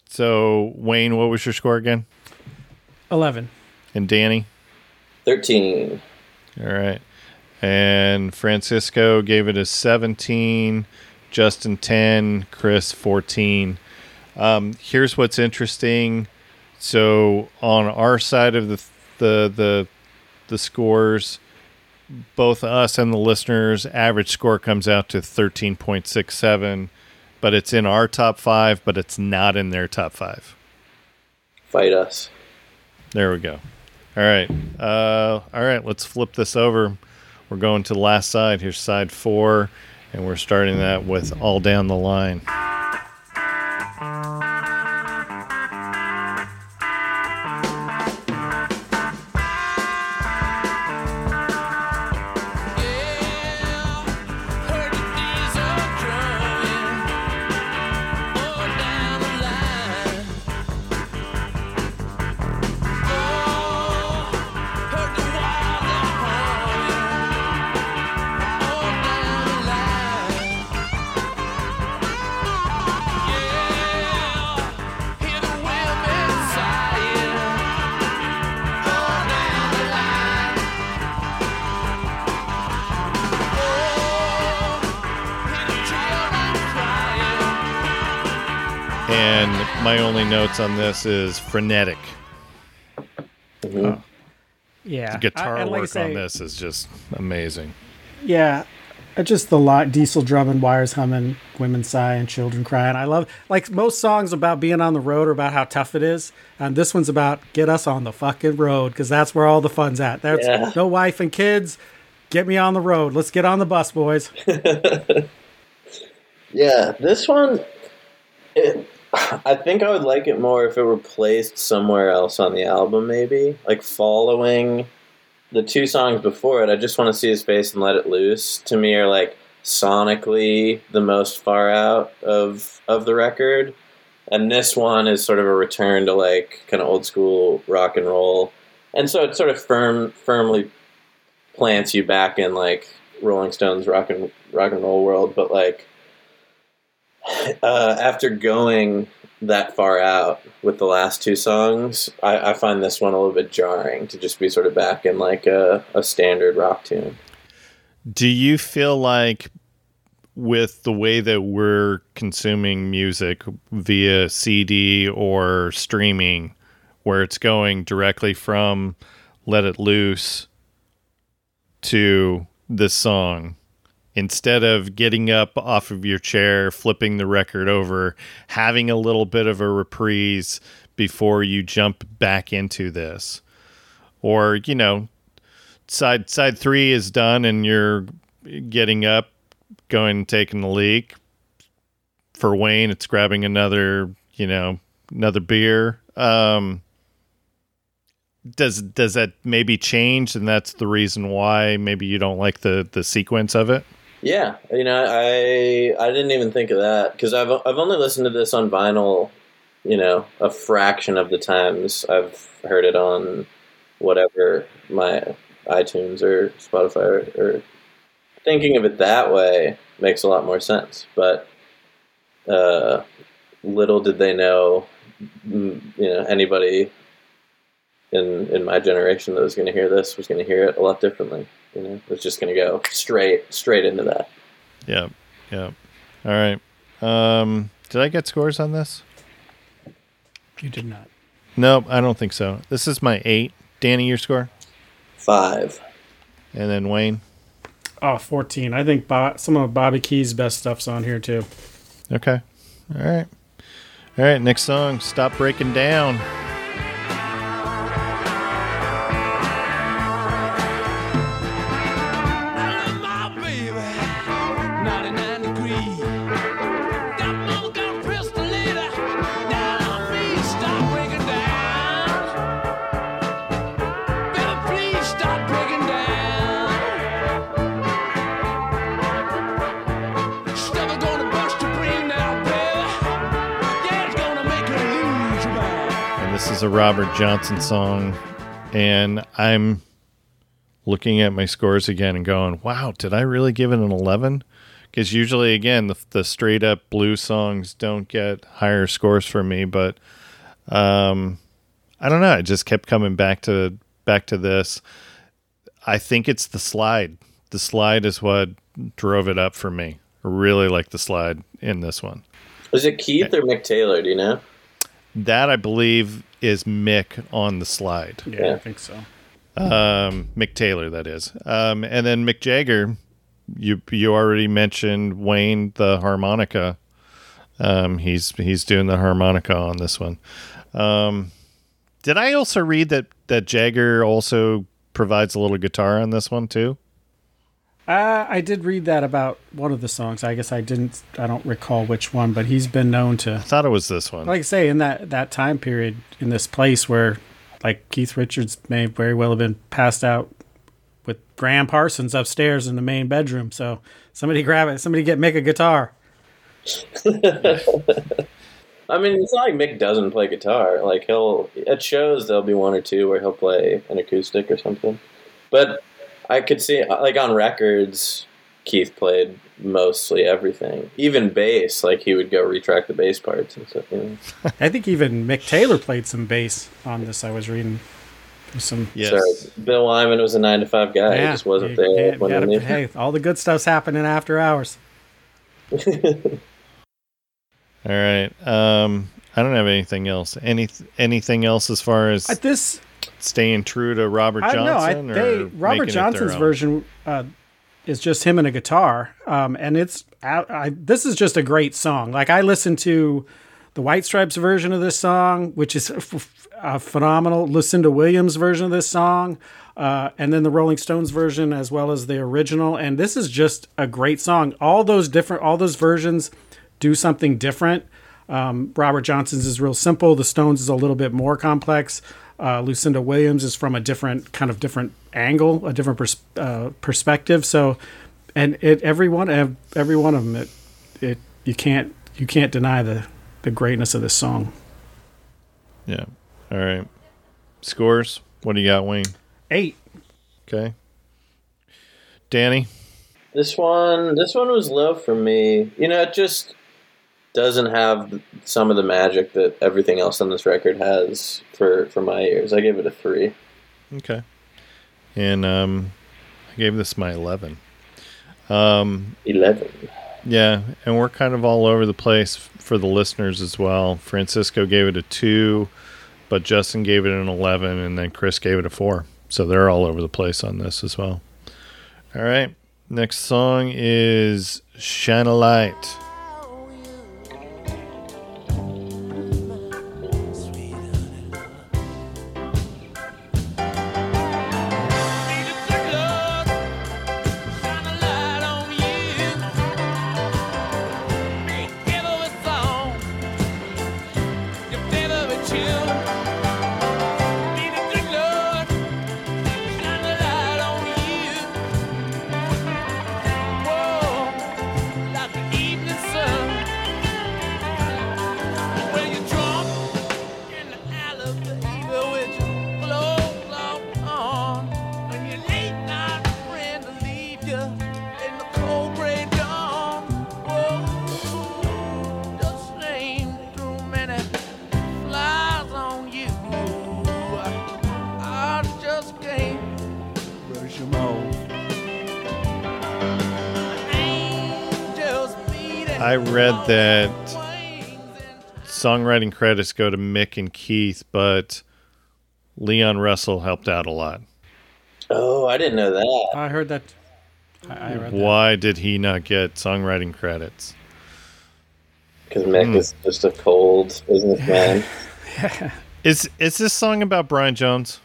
So, Wayne, what was your score again? Eleven. And Danny? Thirteen. All right. And Francisco gave it a 17, Justin 10, Chris 14. Um, here's what's interesting. So on our side of the the the the scores, both us and the listeners average score comes out to 13.67, but it's in our top 5, but it's not in their top 5. Fight us. There we go. All right. Uh, all right. Let's flip this over. We're going to the last side. Here's side four, and we're starting that with All Down the Line. Notes on this is frenetic. Mhm. Yeah, The guitar I- like work say, on this is just amazing. Yeah, uh, just the lot diesel drumming, wires humming, women sighing, children crying. I love like most songs about being on the road or about how tough it is, and this one's about get us on the fucking road because that's where all the fun's at. There's Yeah. no wife and kids. Get me on the road. Let's get on the bus, boys. [LAUGHS] Yeah, this one, it, I think I would like it more if it were placed somewhere else on the album, maybe. Like following the two songs before it, I just want to see his face and let it loose. To me, are like sonically the most far out of of the record, and this one is sort of a return to like kind of old school rock and roll, and so it sort of firm firmly plants you back in like Rolling Stones rock and rock and roll world, but like uh, after going that far out with the last two songs, I, I find this one a little bit jarring to just be sort of back in like a, a standard rock tune. Do you feel like with the way that we're consuming music via CD or streaming, where it's going directly from Let It Loose to this song, instead of getting up off of your chair, flipping the record over, having a little bit of a reprise before you jump back into this? Or, you know, side side three is done and you're getting up, going taking a leak. For Wayne, it's grabbing another, you know, another beer. Um, does does that maybe change, and that's the reason why maybe you don't like the the sequence of it? Yeah, you know, I I didn't even think of that because I've I've only listened to this on vinyl, you know, a fraction of the times I've heard it on whatever my iTunes or Spotify or, or thinking of it that way makes a lot more sense. But uh, little did they know, mm, you know, anybody in in my generation that was going to hear this was going to hear it a lot differently. You know, it was just going to go straight straight into that. Yeah, yeah. All right. Um, did I get scores on this? You did not. Nope, I don't think so. This is my eight. Danny, your score, Five. and then Wayne. Oh, 14. I think Bo- some of Bobby Keys' best stuff's on here too. Okay. All right. All right. Next song. Stop breaking down. A Robert Johnson song. And I'm looking at my scores again and going, wow, did I really give it an 11? Because usually, again, the, the straight up blues songs don't get higher scores for me. But um, I don't know. I just kept coming back to back to this. I think it's the slide. The slide is what drove it up for me. I really like the slide in this one. Was it Keith or Mick Taylor? Do you know? That I believe is Mick on the slide. Yeah, Yeah. I think so. Um, Mick Taylor, that is. Um, and then Mick Jagger, you you already mentioned Wayne the harmonica. Um, he's he's doing the harmonica on this one. Um, did I also read that that Jagger also provides a little guitar on this one too? Uh, I did read that about one of the songs. I guess I didn't. I don't recall which one, but he's been known to, I thought it was this one. like I say, in that that time period in this place where, like Keith Richards may very well have been passed out with Gram Parsons upstairs in the main bedroom. So somebody grab it. Somebody get make a guitar. [LAUGHS] I mean, it's not like Mick doesn't play guitar. Like he'll at shows there'll be one or two where he'll play an acoustic or something. But I could see like on records, Keith played mostly everything, even bass. Like he would go retract the bass parts and stuff. You know? [LAUGHS] I think even Mick Taylor played some bass on this. I was reading some. Yes. So Bill Wyman was a nine to five guy. he just wasn't you- there you when gotta- hey, all the good stuff's happening after hours. [LAUGHS] All right. Um, I don't have anything else. Any anything else as far as Uh, This staying true to Robert I know. I, Johnson? they or Robert making it their Johnson's version uh, is just him and a guitar, um, and it's I, I, this is just a great song. Like I listened to the White Stripes version of this song, which is f- f- phenomenal. Lucinda Williams version of this song, uh, and then the Rolling Stones version as well as the original. And this is just a great song. All those different, all those versions do something different. Um, Robert Johnson's is real simple. The Stones is a little bit more complex. Uh, Lucinda Williams is from a different kind of different angle, a different pers- uh, perspective. So, and it every one of every one of them, it, it you can't you can't deny the the greatness of this song. Yeah. All right. Scores. What do you got, Wayne? Eight. Okay. Danny. This one, this one was low for me. You know, it just doesn't have some of the magic that everything else on this record has for for my ears. I gave it a three. Okay. And um, I gave this my 11. Um, Eleven. yeah, and we're kind of all over the place for the listeners as well. Francisco gave it a 2, but Justin gave it an 11, and then Chris gave it a 4. So they're all over the place on this as well. All right. Next song is Shine a Light. Songwriting credits go to Mick and Keith, but Leon Russell helped out a lot. Oh, I didn't know that. I heard that. I, I read that. Why did he not get songwriting credits? Because Mick Hmm. is just a cold businessman. [LAUGHS] Is is this song about Brian Jones?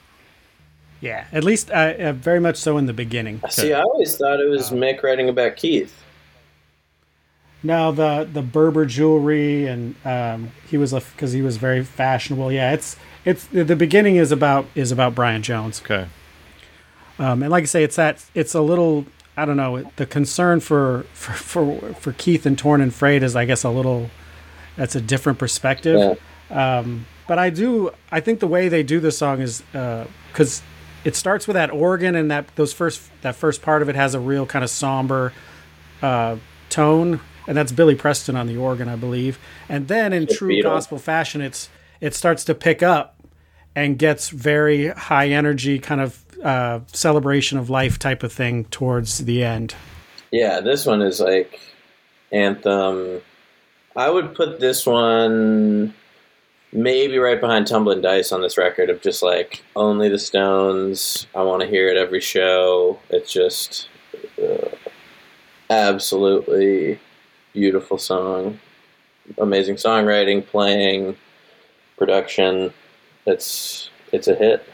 Yeah, at least uh, uh, very much so in the beginning. See, I always thought it was Mick writing about Keith. Now the the Berber jewelry and um, he was a because he was very fashionable. Yeah, it's it's the beginning is about is about Brian Jones. Okay. Um, and like I say, it's that it's a little I don't know the concern for for for, for Keith and Torn and Frayed is I guess a little that's a different perspective. Um, but I do I think the way they do the song is because it starts with that organ and that those first that first part of it has a real kind of somber uh, tone and that's Billy Preston on the organ I believe and then in The true Beatles. gospel fashion it's it starts to pick up and gets very high energy kind of uh, celebration of life type of thing towards the end. Yeah, this one is like anthem. I would put this one maybe right behind Tumbling Dice on this record of just like only the Stones. I want to hear it every show. It's just uh, absolutely beautiful song, amazing songwriting, playing, production. It's it's a hit.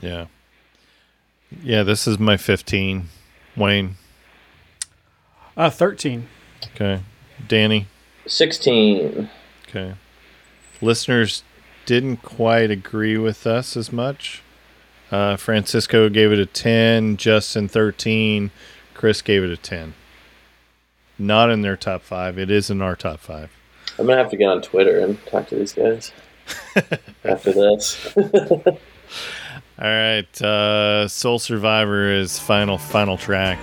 Yeah. Yeah, this is my 15. Wayne. Uh, 13. Okay. Danny. Sixteen. Okay. Listeners didn't quite agree with us as much. Uh, Francisco gave it a 10, Justin 13, Chris gave it a 10. Not in their top five. It is in our top five. I'm gonna have to get on Twitter and talk to these guys [LAUGHS] after this. All right. Uh, Soul Survivor is final, final track.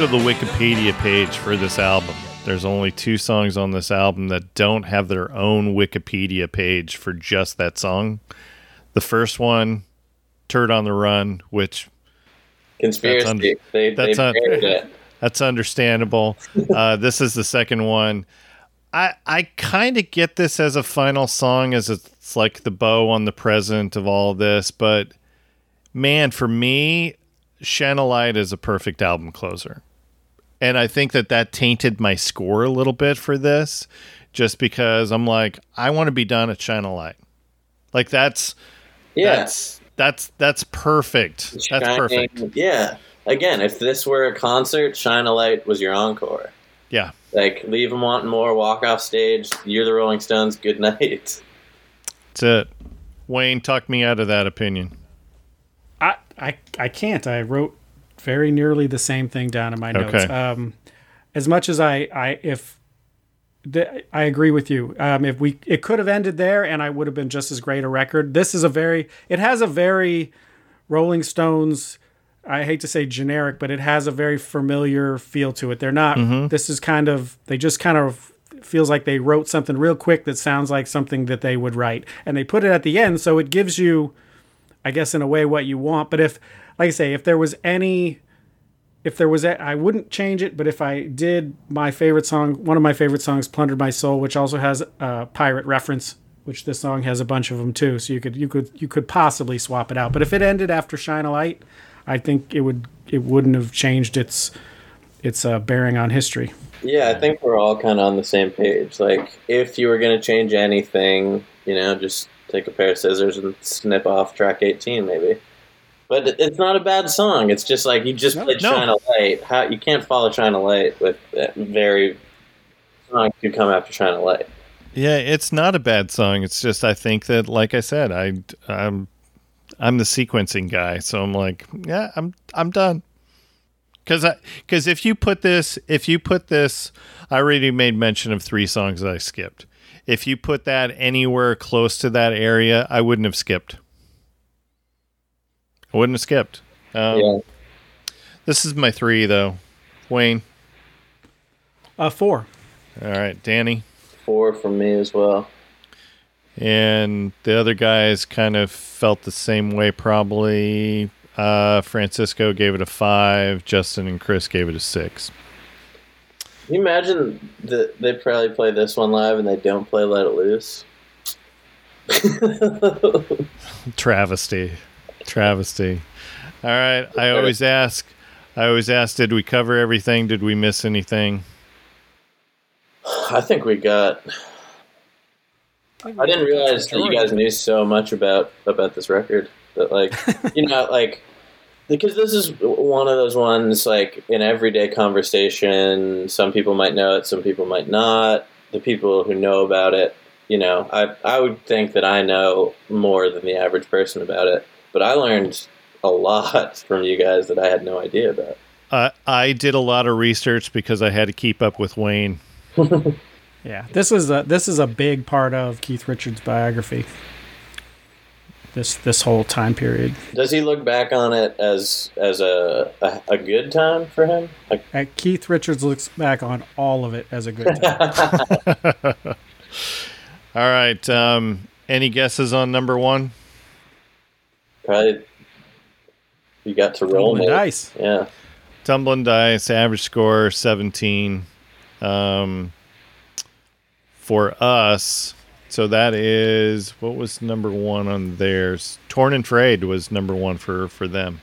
To the Wikipedia page for this album, there's only two songs on this album that don't have their own Wikipedia page for just that song. The first one, Turd on the Run, which Conspiracy. That's un- they they that's un- [LAUGHS] That's understandable. Uh, this is the second one. I I kind of get this as a final song, as it's like the bow on the present of all this. But man, for me, Light is a perfect album closer. And I think that that tainted my score a little bit for this, just because I'm like, I want to be done at Shine a Light. Like that's Yeah. that's that's that's perfect. That's Shining- perfect. Yeah. Again, if this were a concert, Shine a Light was your encore. Yeah. Like, leave them wanting more, walk off stage, you're the Rolling Stones, good [LAUGHS] night. That's it. Wayne, talk me out of that opinion. I, I I can't. I wrote very nearly the same thing down in my notes. Okay. Um, as much as I, I if the, I agree with you. Um, if we it could have ended there, and I would have been just as great a record. This is a very it has a very Rolling Stones. I hate to say generic, but it has a very familiar feel to it. They're not. This is kind of they just kind of feels like they wrote something real quick that sounds like something that they would write, and they put it at the end, so it gives you. I guess in a way what you want. But if, like I say, if there was any, if there was, a, I wouldn't change it. But if I did, my favorite song, one of my favorite songs, "Plundered My Soul," which also has a pirate reference, which this song has a bunch of them too. So you could, you could, you could possibly swap it out. But if it ended after "Shine a Light," I think it would, it wouldn't have changed its, its uh, bearing on history. Yeah, I think we're all kind of on the same page. Like, if you were going to change anything, you know, just take a pair of scissors and snip off track 18, maybe. But it's not a bad song. It's just like you just played no. Shine a Light. How you can't follow Shine a Light with very song to come after Shine a Light. Yeah, it's not a bad song. It's just I think that, like I said, I I'm I'm the sequencing guy, so I'm like, yeah, I'm I'm done. Because I because if you put this if you put this, I already made mention of three songs that I skipped. If you put that anywhere close to that area, I wouldn't have skipped. I wouldn't have skipped. Um, yeah. This is my three though. Wayne. Uh, four. All right, Danny. Four for me as well. and the other guys kind of felt the same way probably uh, francisco gave it a five justin and chris gave it a six Can you imagine that they probably play this one live and they don't play Let It Loose? [LAUGHS] travesty travesty all right i always ask i always ask did we cover everything did we miss anything I think we got. I didn't realize that you guys knew so much about about this record. That like, you know, like because this is one of those ones like in everyday conversation. Some people might know it, some people might not. The people who know about it, you know, I I would think that I know more than the average person about it. But I learned a lot [LAUGHS] from you guys that I had no idea about. uh, i did a lot of research because i had to keep up with wayne [LAUGHS] Yeah, this is a this is a big part of Keith Richards' biography. This this whole time period. Does he look back on it as as a a, a good time for him? Like, Uh, Keith Richards looks back on all of it as a good time. [LAUGHS] all right um, any guesses on number one probably you got to roll Rolling me. dice. Yeah. Tumbling dice, average score 17. Um, for us, so that is what was number one on theirs. Torn and Frayed was number one for for them.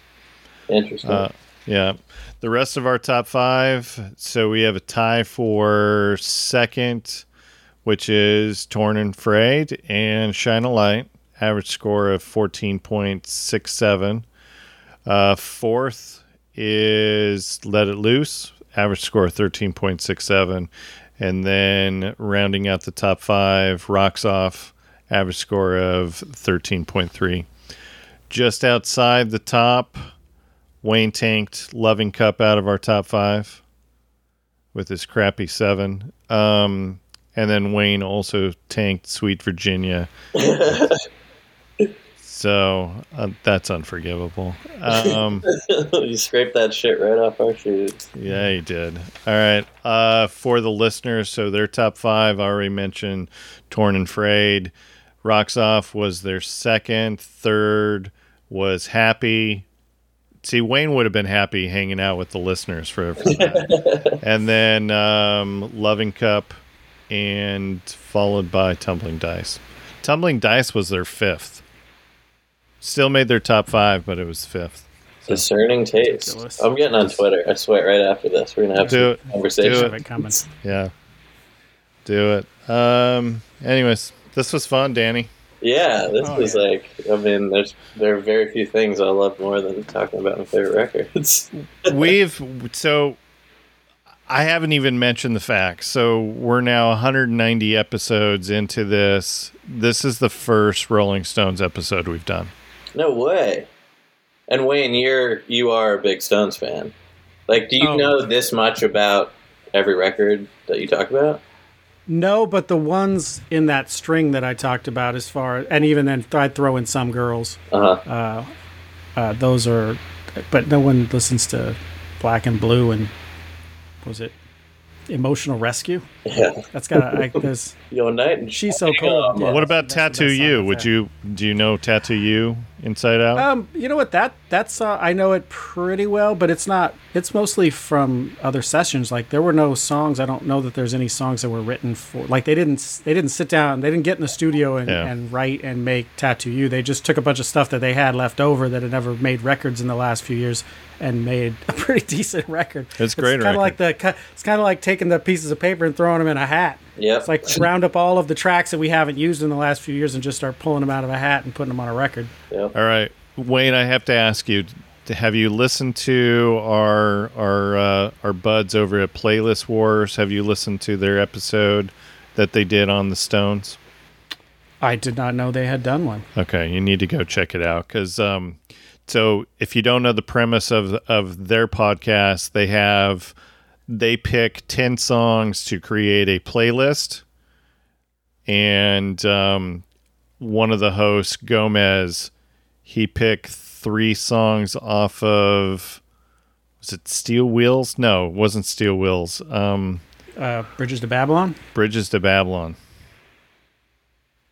Interesting. Uh, yeah. The rest of our top five. So we have a tie for second, which is Torn and Frayed and Shine a Light. Average score of 14.67. Uh, fourth is Let It Loose. Average score of 13.67. And then rounding out the top five, Rocks Off. Average score of 13.3. Just outside the top, Wayne tanked Loving Cup out of our top five with his crappy seven. Um, and then Wayne also tanked Sweet Virginia. [LAUGHS] so uh, that's unforgivable. Um, [LAUGHS] you scraped that shit right off our shoes. yeah, you did. All right. Uh, for the listeners, so their top five, I already mentioned Torn and Frayed. Rocks Off was their second. Third was Happy. See, Wayne would have been happy hanging out with the listeners for, for that. [LAUGHS] and then um, Loving Cup, and followed by Tumbling Dice. Tumbling Dice was their fifth. Still made their top five, but it was fifth. Discerning taste. I'm getting on Twitter. I swear. Right after this, we're gonna have Do some it. conversation. Do it coming. Yeah. Do it. Um. Anyways, this was fun, Danny. Yeah, this Oh, was yeah. like. I mean, there's there are very few things I love more than talking about my favorite records. [LAUGHS] We've so I haven't even mentioned the facts. So we're now 190 episodes into this. This is the first Rolling Stones episode we've done. No way. And Wayne, you're you are a big Stones fan. Like, do you Oh. know this much about every record that you talk about? No, but the ones in that string that I talked about, as far and even then, I'd throw in some girls. Uh huh. Uh, those are, but no one listens to Black and Blue and was it Emotional Rescue? Yeah. That's got I there's [LAUGHS] Yo, night and she's so cold. Yeah, what about Tattoo You? Would you do you know Tattoo You inside out? Um, you know what that that's uh, I know it pretty well, but it's not. It's mostly from other sessions. Like there were no songs. I don't know that there's any songs that were written for. Like they didn't they didn't sit down. They didn't get in the studio and, Yeah. and write and make Tattoo You. They just took a bunch of stuff that they had left over that had never made records in the last few years and made [LAUGHS] a pretty decent record. It's a great Kind of like record. the it's kind of like taking the pieces of paper and throwing them in a hat. Yeah, It's like round up all of the tracks that we haven't used in the last few years and just start pulling them out of a hat and putting them on a record. Yep. All right, Wayne. I have to ask you: Have you listened to our our uh, our buds over at Playlist Wars? Have you listened to their episode that they did on the Stones? I did not know they had done one. Okay, you need to go check it out because um, so if you don't know the premise of of their podcast, they have they pick ten songs to create a playlist, and um, one of the hosts, Gomez, he picked three songs off of was it Steel Wheels? No, it wasn't Steel Wheels. Um, Uh, Bridges to Babylon. Bridges to Babylon.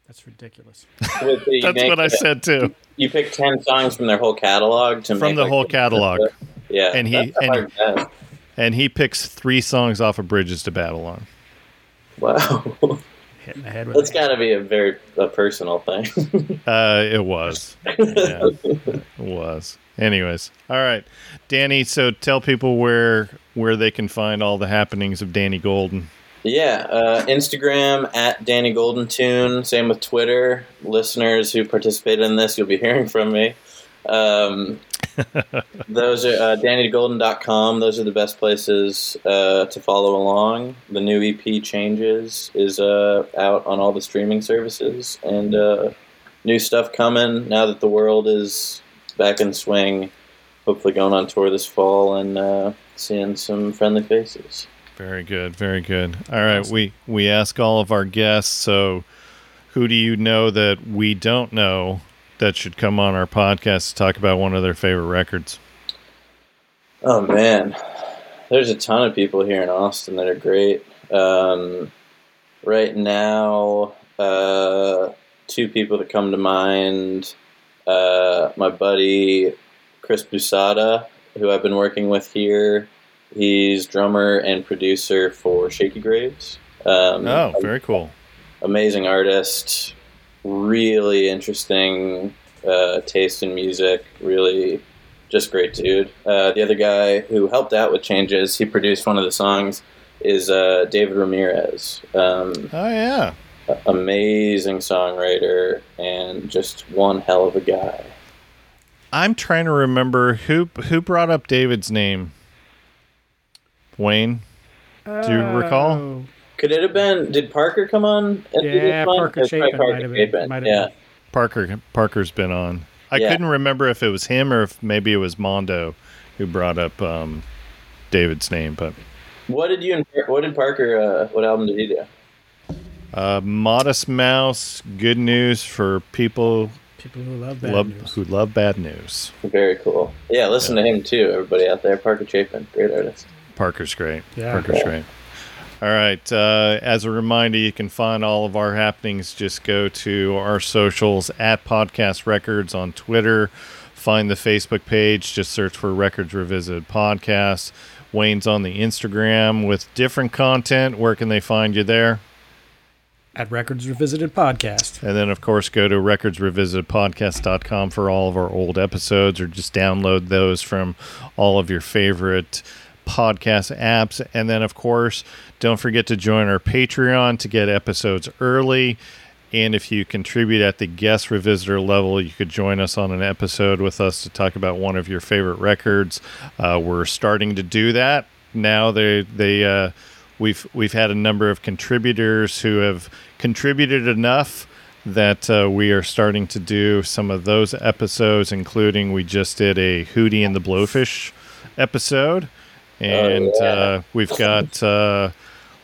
That's ridiculous. [LAUGHS] With the- you That's what I said too. You pick ten songs from their whole catalog to From make, the like, whole catalog. Yeah, And he- and- hard task. And he picks three songs off of Bridges to Babylon. wow, Hitting the head with that's it. got to be a very a personal thing. [LAUGHS] Uh, it was, yeah, it was. Anyways, all right, Danny. So tell people where where they can find all the happenings of Danny Golden. Yeah, uh, Instagram at Danny Golden Tune. Same with Twitter. Listeners who participated in this, you'll be hearing from me. Um, [LAUGHS] those are uh, DannyGolden.com. Those are the best places uh, to follow along. The new EP Changes is uh, out on all the streaming services, and uh, new stuff coming now that the world is back in swing. Hopefully, going on tour this fall and uh, seeing some friendly faces. Very good, very good. All right, we we ask all of our guests. So, who do you know that we don't know that should come on our podcast to talk about one of their favorite records? Oh man, there's a ton of people here in Austin that are great. Um, right now, uh, two people that come to mind: uh, my buddy Chris Boosahda, who I've been working with here. He's drummer and producer for Shakey Graves. Um, Oh, very cool. amazing artist, really interesting uh, taste in music, really just great dude. Uh, the other guy who helped out with changes, he produced one of the songs, is uh, David Ramirez. Um, Oh yeah, amazing songwriter and just one hell of a guy. I'm trying to remember who who brought up David's name. Wayne, do you recall? Could it have been? Did Parker come on? and do this Yeah. Parker It's probably Chapin might have been- Chapin, might have Yeah. been. Parker Parker's been on. I Yeah. couldn't remember if it was him or if maybe it was Mondo who brought up um, David's name, but What did you? and- What did Parker? Uh, what album did he do? uh, Modest Mouse, good news for people people who love bad love, news. who love bad news. Very cool. Yeah, listen to him too, everybody out there. Parker Chapin, great artist. Parker's great. Yeah. Parker's great. All right. Uh, as a reminder, you can find all of our happenings. Just go to our socials at Podcast Records on Twitter. Find the Facebook page. Just search for Records Revisited Podcast. Wayne's on the Instagram with different content. Where can they find you there? at Records Revisited Podcast. And then, of course, go to recordsrevisitedpodcast.com for all of our old episodes or just download those from all of your favorite podcast apps. And then, of course, don't forget to join our Patreon to get episodes early. And if you contribute at the guest revisitor level, you could join us on an episode with us to talk about one of your favorite records. Uh, we're starting to do that now. They they uh, we've we've had a number of contributors who have contributed enough that uh, we are starting to do some of those episodes, including we just did a Hootie and the Blowfish episode, and yeah. uh, we've got. Uh,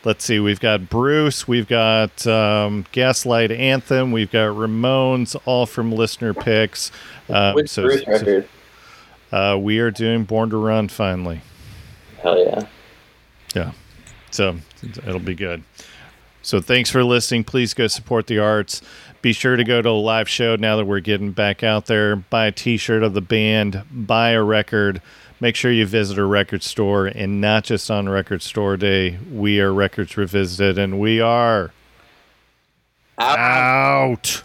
let's see, we've got Bruce, we've got um, Gaslight Anthem, we've got Ramones, all from listener picks. Um, Which so- Bruce so- record? uh, we are doing Born to Run finally. Hell yeah. Yeah. So it'll be good. So thanks for listening. Please go support the arts. Be sure to go to a live show now that we're getting back out there. Buy a t shirt of the band, buy a record. Make sure you visit a record store and not just on record store day. We are Records Revisited and we are Out. out.